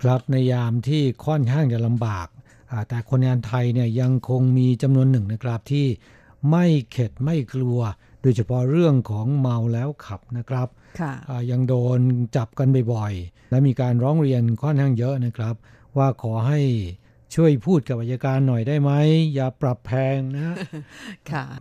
[SPEAKER 1] ครับในยามที่ค่อนข้างจะลำบาก แต่คนงานไทยเนี่ยยังคงมีจำนวนหนึ่งนะครับที่ไม่เข็ดไม่กลัว โดยเฉพาะเรื่องของเมาแล้วขับนะครับยังโดนจับกันบ่อยๆ และมีการร้องเรียนค่อนข้างเยอะนะครับ ว่าขอให้ช่วยพูดกับอัยการหน่อยได้ไหม อย่าปรับแพงนะ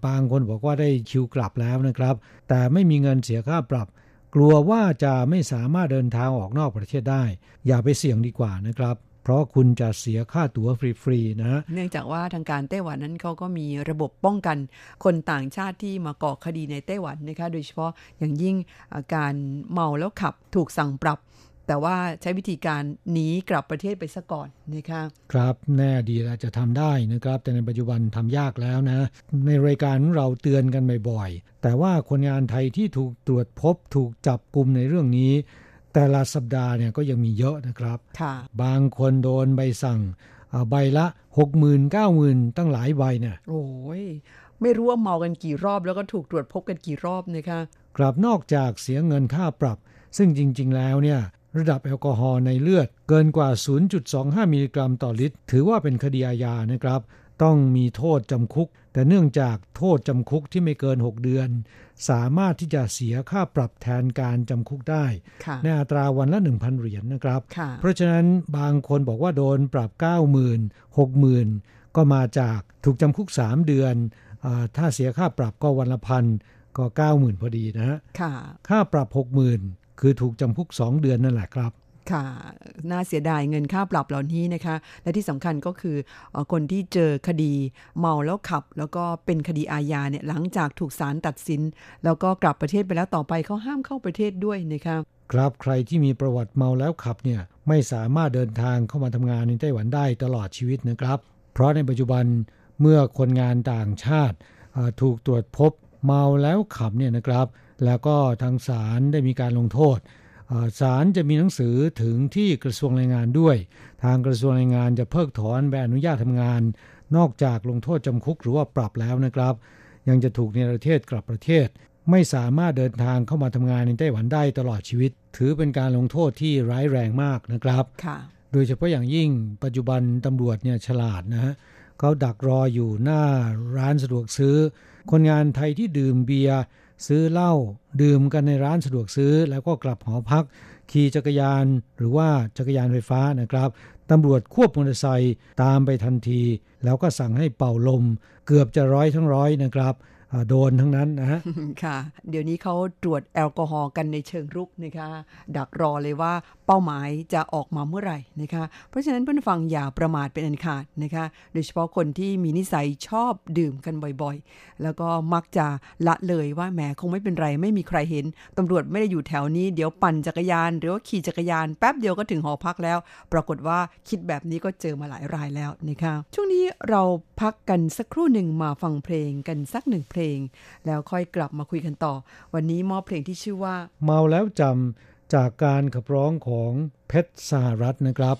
[SPEAKER 1] บางคนบอกว่าได้คิวกลับแล้วนะครับ แต่ไม่มีเงินเสียค่าปรับ กลัวว่าจะไม่สามารถเดินทางออกนอกประเทศได้ อย่าไปเสี่ยงดีกว่านะครับ เพราะคุณจะเสียค่าตั๋วฟรีๆนะ
[SPEAKER 3] เนื่องจากว่าทางการไต้หวันนั้นเขาก็มีระบบป้องกันคนต่างชาติที่มาก่อคดีในไต้หวันนะคะ โดยเฉพาะอย่างยิ่งการเมาแล้วขับถูกสั่งปรับ แต่ว่าใช้วิธีการหนีกลับประเทศไปซะก่อนนะคะ
[SPEAKER 1] ครับแน่ดีแล้วจะทำได้นะครับ แต่ในปัจจุบันทำยากแล้วนะ ในรายการของเราเตือนกันบ่อยๆ แต่ว่าคนงานไทยที่ถูกตรวจพบถูกจับกลุ่มในเรื่องนี้ แต่ละสัปดาห์เนี่ยก็ยังมีเยอะนะครับ
[SPEAKER 3] ค่ะ
[SPEAKER 1] บางคนโดนใบสั่งอ่าใบละ60,000 90,000ตั้งหลายใบเนี่ย
[SPEAKER 3] โอ้ยไม่รู้ว่าเมากันกี่รอบแล้วก็ถูกตรวจพบกันกี่รอบนะคะ
[SPEAKER 1] กลับนอกจากเสียเงินค่าปรับ ซึ่งจริง ๆ แล้วเนี่ย ระดับแอลกอฮอล์ในเลือดเกินกว่า 0.25 มิลลิกรัมต่อลิตร ถือว่าเป็นคดีอาญานะครับ ต้องมีโทษจำคุก แต่เนื่องจากโทษจำคุกที่ไม่เกิน 6 เดือน สามารถที่จะเสียค่าปรับแทนการจำคุกได้
[SPEAKER 3] ค่ะ
[SPEAKER 1] ในอัตราวันละ 1,000 เหรียญนะครับ
[SPEAKER 3] ค่ะ
[SPEAKER 1] เพราะฉะนั้นบางคนบอกว่าโดนปรับ 90,000 60,000 ก็มาจากถูกจำคุก 3 เดือนอาถ้าเสียค่าปรับก็วันละพันก็ 90,000 พอดีนะฮะ
[SPEAKER 3] ค่ะ
[SPEAKER 1] ค่าปรับ 60,000 คือถูกจำคุก 2 เดือนนั่นแหละครับ
[SPEAKER 3] ค่ะน่าเสียดายเงินค่าปรับเหล่านี้นะคะ และที่สำคัญก็คือเออคนที่เจอคดีเมาแล้วขับ แล้วก็เป็นคดีอาญาเนี่ยหลังจากถูกศาลตัดสิน แล้วก็กลับประเทศไปแล้วต่อไปเขาห้ามเข้าประเทศด้วยนะคะ
[SPEAKER 1] ครับใครที่มีประวัติเมาแล้วขับเนี่ยไม่สามารถเดินทางเข้ามาทำงานในไต้หวันได้ตลอดชีวิตนะครับ เพราะในปัจจุบันเมื่อคนงานต่างชาติอ่าถูกตรวจพบเมาแล้วขับเนี่ยนะครับแล้วก็ทางศาลได้มีการลงโทษอ่าศาลจะมีหนังสือถึงที่กระทรวงแรงงานด้วย ทางกระทรวงแรงงานจะเพิกถอนใบอนุญาตทำงาน นอกจากลงโทษจำคุกหรือว่าปรับแล้วนะครับ ยังจะถูกเนรเทศกลับประเทศ ไม่สามารถเดินทางเข้ามาทำงานในไต้หวันได้ตลอดชีวิต ถือเป็นการลงโทษที่ร้ายแรงมากนะครับ
[SPEAKER 3] ค่ะ
[SPEAKER 1] โดยเฉพาะอย่างยิ่งปัจจุบันตำรวจเนี่ยฉลาดนะฮะเขาดักรออยู่หน้าร้านสะดวกซื้อ คนงานไทยที่ดื่มเบียร์ ซื้อเหล้าดื่มกันในร้านสะดวกซื้อ แล้วก็กลับหอพัก ขี่จักรยานหรือว่าจักรยานไฟฟ้านะครับตำรวจควบมอเตอร์ไซค์ตามไปทันที แล้วก็สั่งให้เป่าลม เกือบจะร้อยทั้งร้อยนะครับ โดนทั้งนั้นนะฮะ
[SPEAKER 3] ค่ะ เดี๋ยวนี้เขาตรวจแอลกอฮอล์กันในเชิงรุกนะคะ ดักรอเลยว่าเป้าหมายจะออกมาเมื่อไหร่นะคะ เพราะฉะนั้นเพื่อนฟังอย่าประมาทเป็นอันขาดนะคะ โดยเฉพาะคนที่มีนิสัยชอบดื่มกันบ่อยๆ แล้วก็มักจะละเลยว่าแหมคงไม่เป็นไร ไม่มีใครเห็นตำรวจไม่ได้อยู่แถวนี้เดี๋ยวปั่นจักรยาน หรือว่าขี่จักรยานแป๊บเดียวก็ถึงหอพักแล้ว ปรากฏว่าคิดแบบนี้ก็เจอมาหลายรายแล้วนะคะช่วงนี้เราพักกันสักครู่หนึ่งมาฟังเพลงกันสักหนึ่งเพลงแล้วค่อยกลับมาคุยกันต่อ วันนี้มอบเพลงที่ชื่อว่า
[SPEAKER 1] เมาแล้วจำจากการขับร้องของเพชรสหรัฐนะครับ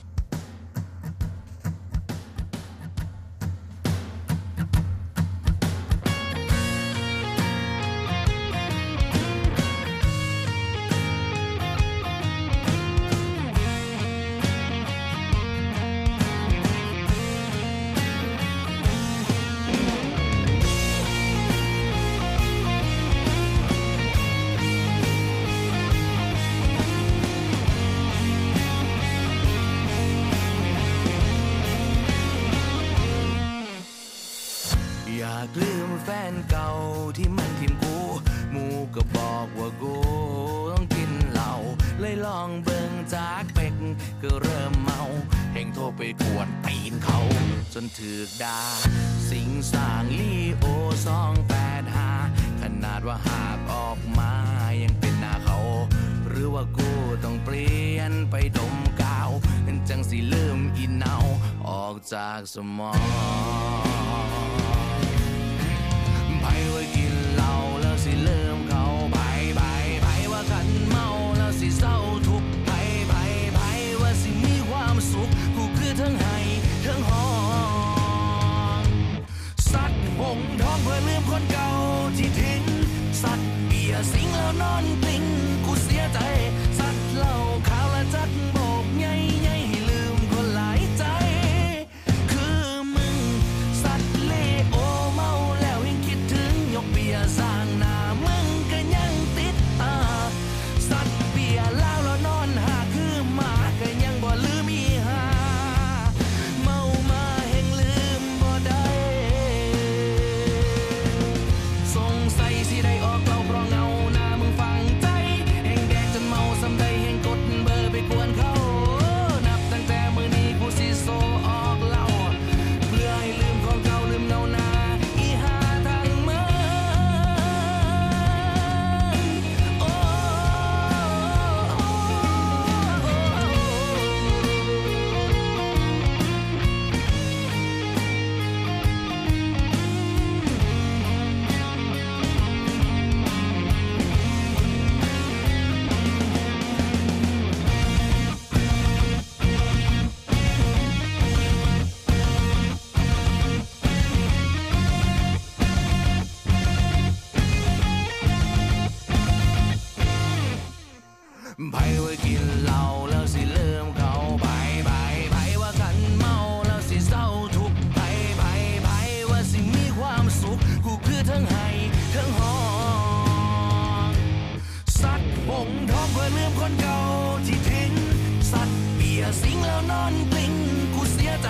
[SPEAKER 9] นอนกลิ้งกูเสียใจ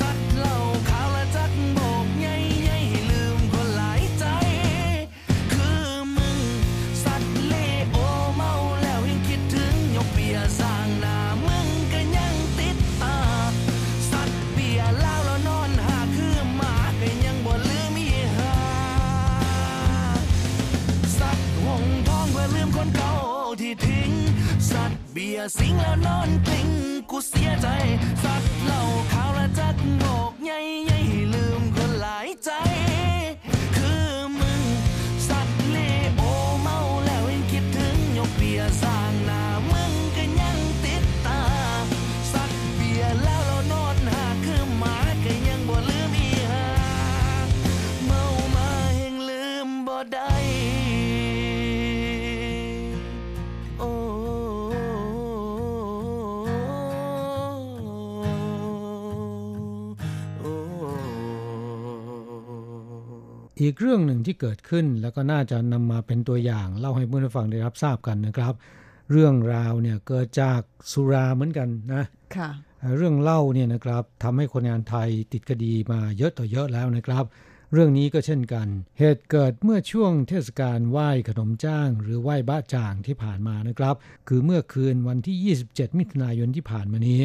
[SPEAKER 9] สัตว์เหล้าขาวและจักโบกใหญ่ใหญ่ให้ลืมคนหลายใจ คือมึง สัตว์เลโอเมาแล้วยังคิดถึงยกเบียร์สร้างหน้ามึงก็ยังติดตา สัตว์เบียร์เหล้าแล้วนอนหาคือหมาก็ยังบ่ลืมอีหาสัตว์หงทองเพื่อลืมคนเก่าที่ทิ้ง สัตว์เบียร์สิงแล้วนอนกลิ้ง กูเสียใจ สักเหล่าขาวและจักโงกใหญ่ใหญ่ให้ลืมคนหลายใจ
[SPEAKER 1] อีกเรื่องหนึ่งที่เกิดขึ้น แล้วก็น่าจะนำมาเป็นตัวอย่าง เล่าให้ผู้ฟังได้รับทราบกันนะครับ เรื่องราวเนี่ยเกิดจากสุราเหมือนกันนะ
[SPEAKER 3] ค่ะ
[SPEAKER 1] เรื่องเล่าเนี่ยนะครับทำให้คนงานไทยติดคดีมาเยอะต่อเยอะแล้วนะครับ เรื่องนี้ก็เช่นกัน เหตุเกิดเมื่อช่วงเทศกาลไหว้ขนมจ้าง หรือไหว้บ้าจ่างที่ผ่านมานะครับ คือเมื่อคืนวันที่ 27 มิถุนายนที่ผ่านมานี้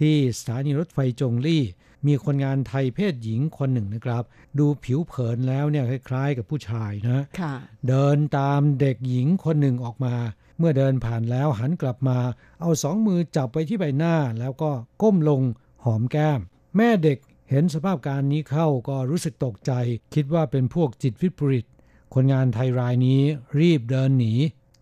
[SPEAKER 1] ที่สถานีรถไฟจงลี่ มีคนงานไทยเพศหญิงคนหนึ่งนะครับ ดูผิวเผินแล้วเนี่ยคล้ายๆ กับผู้ชายนะ
[SPEAKER 3] ค่ะ
[SPEAKER 1] เดินตามเด็กหญิงคนหนึ่งออกมา เมื่อเดินผ่านแล้วหันกลับมา เอาสองมือจับไปที่ใบหน้าแล้วก็ก้มลงหอมแก้ม แม่เด็กเห็นสภาพการนี้เข้าก็รู้สึกตกใจ คิดว่าเป็นพวกจิตวิปริต คนงานไทยรายนี้รีบเดินหนี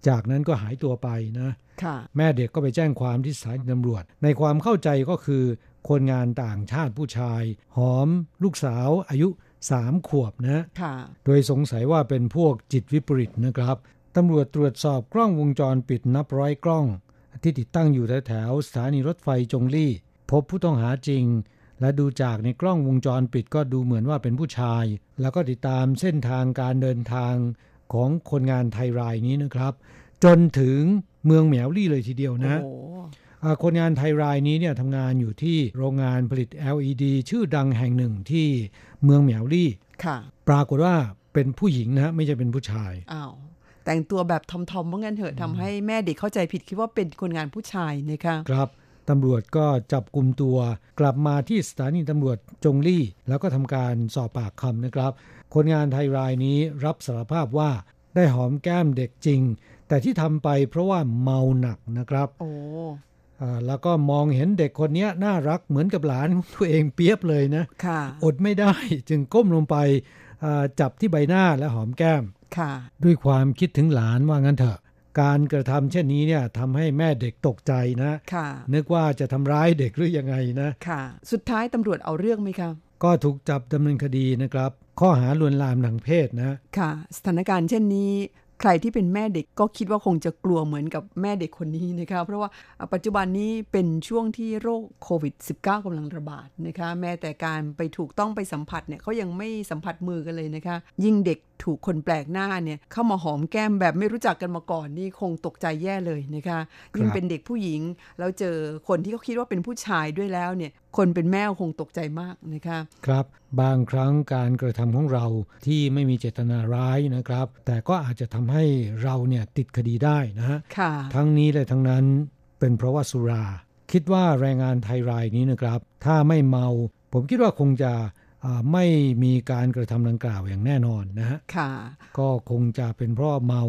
[SPEAKER 1] จากนั้นก็หายตัวไปนะ
[SPEAKER 3] ค่ะ
[SPEAKER 1] แม่เด็กก็ไปแจ้งความที่สถานีตำรวจ ในความเข้าใจก็คือ คนงานต่างชาติผู้ชาย หอมลูกสาวอายุสามขวบนะ
[SPEAKER 3] ค่ะ
[SPEAKER 1] โดยสงสัยว่าเป็นพวกจิตวิปริตนะครับตำรวจตรวจสอบกล้องวงจรปิดนับร้อยกล้อง ที่ติดตั้งอยู่แถวๆสถานีรถไฟจงลี่ พบผู้ต้องหาจริง และดูจากในกล้องวงจรปิดก็ดูเหมือนว่าเป็นผู้ชาย แล้วก็ติดตามเส้นทางการเดินทางของคนงานไทยรายนี้นะครับ จนถึงเมืองเหมียวลี่เลยทีเดียวนะ
[SPEAKER 3] โอ้
[SPEAKER 1] อ่า คนงานไทยรายนี้เนี่ยทำงานอยู่ที่โรงงานผลิต LED ชื่อดังแห่งหนึ่งที่เมืองเหมียวลี่
[SPEAKER 3] ค่ะ
[SPEAKER 1] ปรากฏว่าเป็นผู้หญิงนะไม่ใช่เป็นผู้ชาย
[SPEAKER 3] อ้าวแต่งตัวแบบทอมๆว่างั้นเถอะทำให้แม่เด็กเข้าใจผิดคิดว่าเป็นคนงานผู้ชายนะคะ
[SPEAKER 1] ครับตำรวจก็จับกลุ่มตัวกลับมาที่สถานีตำรวจจงลี่ แล้วก็ทำการสอบปากคำนะครับ คนงานไทยรายนี้รับสารภาพว่าได้หอมแก้มเด็กจริง แต่ที่ทำไปเพราะว่าเมาหนักนะครับ
[SPEAKER 3] โอ้
[SPEAKER 1] อ่า แล้วก็มองเห็นเด็กคนเนี้ยน่ารักเหมือนกับหลานของตัวเองเปียบเลยนะ
[SPEAKER 3] ค่ะ
[SPEAKER 1] อดไม่ได้จึงก้มลงไปอ่าจับที่ใบหน้าและหอมแก้ม
[SPEAKER 3] ค่ะ
[SPEAKER 1] ด้วยความคิดถึงหลานว่างั้นเถอะ การกระทำเช่นนี้เนี่ยทำให้แม่เด็กตกใจนะ
[SPEAKER 3] ค่ะ
[SPEAKER 1] นึกว่าจะทำร้ายเด็กหรือยังไงนะ
[SPEAKER 3] ค่ะสุดท้ายตำรวจเอาเรื่องไหมคะ
[SPEAKER 1] ก็ถูกจับดำเนินคดีนะครับ ข้อหาลวนลามทางเพศนะ
[SPEAKER 3] ค่ะ สถานการณ์เช่นนี้ ใครที่เป็นแม่เด็กก็คิดว่าคงจะกลัวเหมือนกับแม่เด็กคนนี้นะคะเพราะว่าปัจจุบันนี้เป็นช่วงที่โรคโควิด -19 กำลังระบาดนะคะแม้แต่การไปถูกต้องไปสัมผัสเนี่ยเขายังไม่สัมผัสมือกันเลยนะคะ ยิ่งเด็กถูกคนแปลกหน้าเนี่ยเข้ามาหอมแก้มแบบไม่รู้จักกันมาก่อนนี่คงตกใจแย่เลยนะคะยิ่งเป็นเด็กผู้หญิง แล้วเจอคนที่เขาคิดว่าเป็นผู้ชายด้วยแล้วเนี่ยคนเป็นแม่คงตกใจมากนะคะ
[SPEAKER 1] ครับ บางครั้งการกระทำของเราที่ไม่มีเจตนาร้ายนะครับ แต่ก็อาจจะทำให้เราเนี่ยติดคดีได้นะฮะ
[SPEAKER 3] ค่ะ
[SPEAKER 1] ทั้งนี้และทั้งนั้นเป็นเพราะว่าสุรา คิดว่าแรงงานไทยรายนี้นะครับ ถ้าไม่เมา ผมคิดว่าคงจะอ่า ไม่มีการกระทำดังกล่าวอย่างแน่นอนนะฮะ
[SPEAKER 3] ค่ะ
[SPEAKER 1] ก็คงจะเป็นเพราะเมา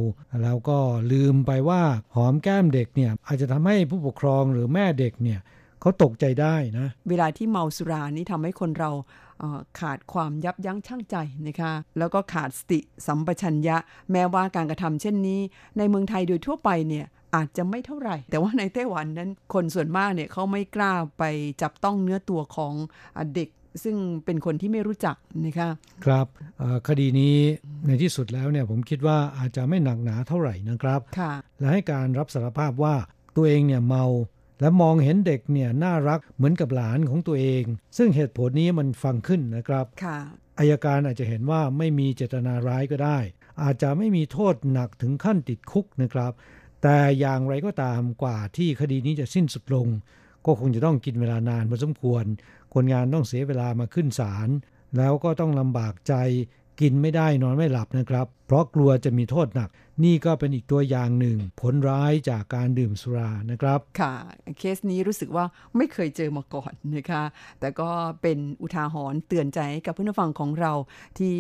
[SPEAKER 1] แล้วก็ลืมไปว่าหอมแก้มเด็กเนี่ยอาจจะทำให้ผู้ปกครองหรือแม่เด็กเนี่ยเขาตกใจได้นะ
[SPEAKER 3] เวลาที่เมาสุรานี่ทำให้คนเราเอ่อขาดความยับยั้งชั่งใจนะคะ แล้วก็ขาดสติสัมปชัญญะ แม้ว่าการกระทำเช่นนี้ ในเมืองไทยโดยทั่วไปเนี่ยอาจจะไม่เท่าไหร่ แต่ว่าในไต้หวันนั้นคนส่วนมากเนี่ยเขาไม่กล้าไปจับต้องเนื้อตัวของอะเด็ก ซึ่งเป็นคนที่ไม่รู้จักนะคะ
[SPEAKER 1] ครับคดีนี้ในที่สุดแล้วเนี่ยผมคิดว่าอาจจะไม่หนักหนาเท่าไหร่นะครับ
[SPEAKER 3] ค่ะ
[SPEAKER 1] และให้การรับสารภาพว่าตัวเองเนี่ยเมา และมองเห็นเด็กเนี่ยน่ารักเหมือนกับหลานของตัวเอง ซึ่งเหตุผลนี้มันฟังขึ้นนะครับ
[SPEAKER 3] ค่ะ
[SPEAKER 1] อายการอาจจะเห็นว่าไม่มีเจตนาร้ายก็ได้ อาจจะไม่มีโทษหนักถึงขั้นติดคุกนะครับ แต่อย่างไรก็ตามกว่าที่คดีนี้จะสิ้นสุดลง ก็คงจะต้องกินเวลานานพอสมควร คนงานต้องเสียเวลามาขึ้นศาลแล้วก็ต้องลำบากใจกินไม่ได้นอนไม่หลับนะครับ เพราะกลัวจะมีโทษหนัก นี่ก็เป็นอีกตัวอย่างหนึ่ง ผลร้ายจากการดื่มสุรานะครับ
[SPEAKER 3] ค่ะ เคสนี้รู้สึกว่าไม่เคยเจอมาก่อนนะคะ แต่ก็เป็นอุทาหรณ์เตือนใจกับเพื่อนฟังของเราที่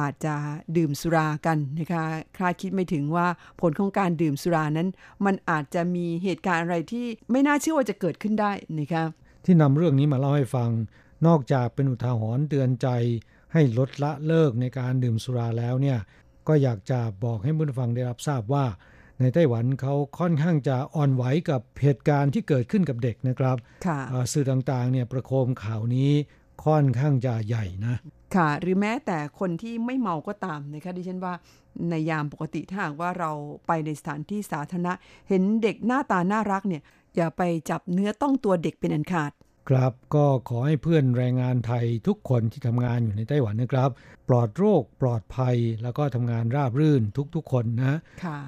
[SPEAKER 3] อาจจะดื่มสุรากันนะคะคาดคิดไม่ถึงว่าผลของการดื่มสุรานั้น มันอาจจะมีเหตุการณ์อะไรที่ไม่น่าเชื่อว่าจะเกิดขึ้นได้นะคะ
[SPEAKER 1] ที่นำเรื่องนี้มาเล่าให้ฟัง นอกจากเป็นอุทาหรณ์เตือนใจ ให้ลดละเลิกในการดื่มสุราแล้วเนี่ย ก็อยากจะบอกให้ผู้ฟังได้รับทราบว่า ในไต้หวันเขาค่อนข้างจะอ่อนไหวกับเหตุการณ์ที่เกิดขึ้นกับเด็กนะครับ
[SPEAKER 3] ค่ะ
[SPEAKER 1] สื่อต่างๆเนี่ยประโคมข่าวนี้ค่อนข้างจะใหญ่นะ
[SPEAKER 3] ค่ะ หรือแม้แต่คนที่ไม่เมาก็ตามนะคะดิฉันว่าในยามปกติถ้าหากว่าเราไปในสถานที่สาธารณะ เห็นเด็กหน้าตาน่ารักเนี่ย อย่าไปจับเนื้อต้องตัวเด็กเป็นอันขาด
[SPEAKER 1] ครับก็ขอให้เพื่อนแรงงานไทยทุกคนที่ทำงานอยู่ในไต้หวันนะครับ ปลอดโรคปลอดภัยแล้วก็ทำงานราบรื่นทุกๆ คนนะ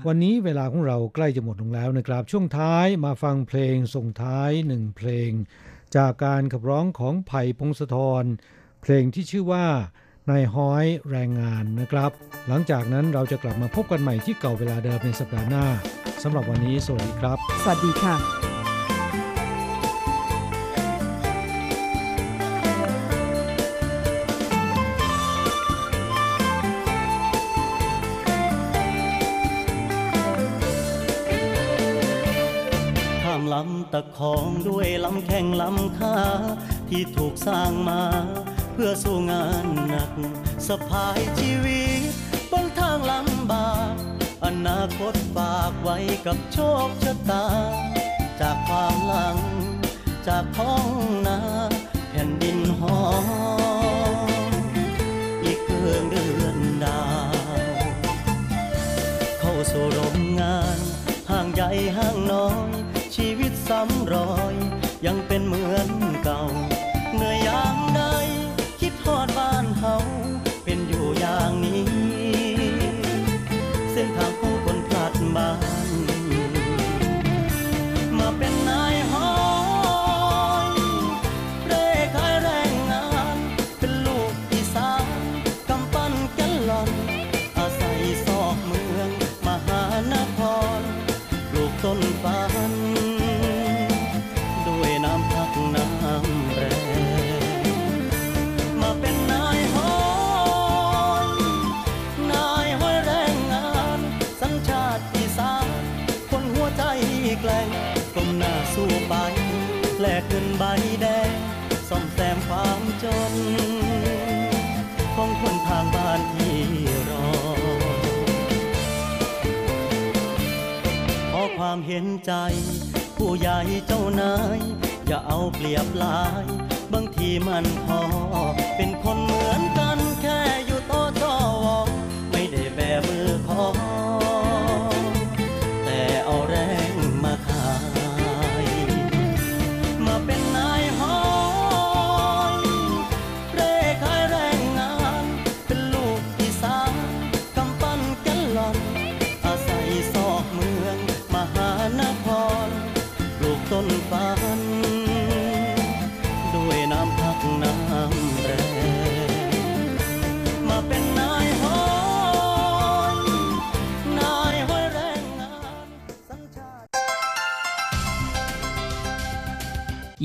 [SPEAKER 1] วันนี้เวลาของเราใกล้จะหมดลงแล้วนะครับ ช่วงท้ายมาฟังเพลงส่งท้ายหนึ่งเพลง จากการขับร้องของไผ่พงศธรเพลงที่ชื่อว่านายห้อยแรงงานนะครับ หลังจากนั้นเราจะกลับมาพบกันใหม่ที่เก่าเวลาเดิมในสัปดาห์หน้าสำหรับวันนี้สวัสดีครับ
[SPEAKER 3] สวัสดีค่ะ
[SPEAKER 10] ตะคองด้วยลำแข่งลำคาที่ถูกสร้างมา เพื่อสู้งานหนักสะพายชีวิตบนทางลำบากอนาคตฝากไว้กับโชคชะตา จากความหลัง จากท้องนาแผ่นดินหอม ซ้ำรอย ยังเป็นเหมือนเก่า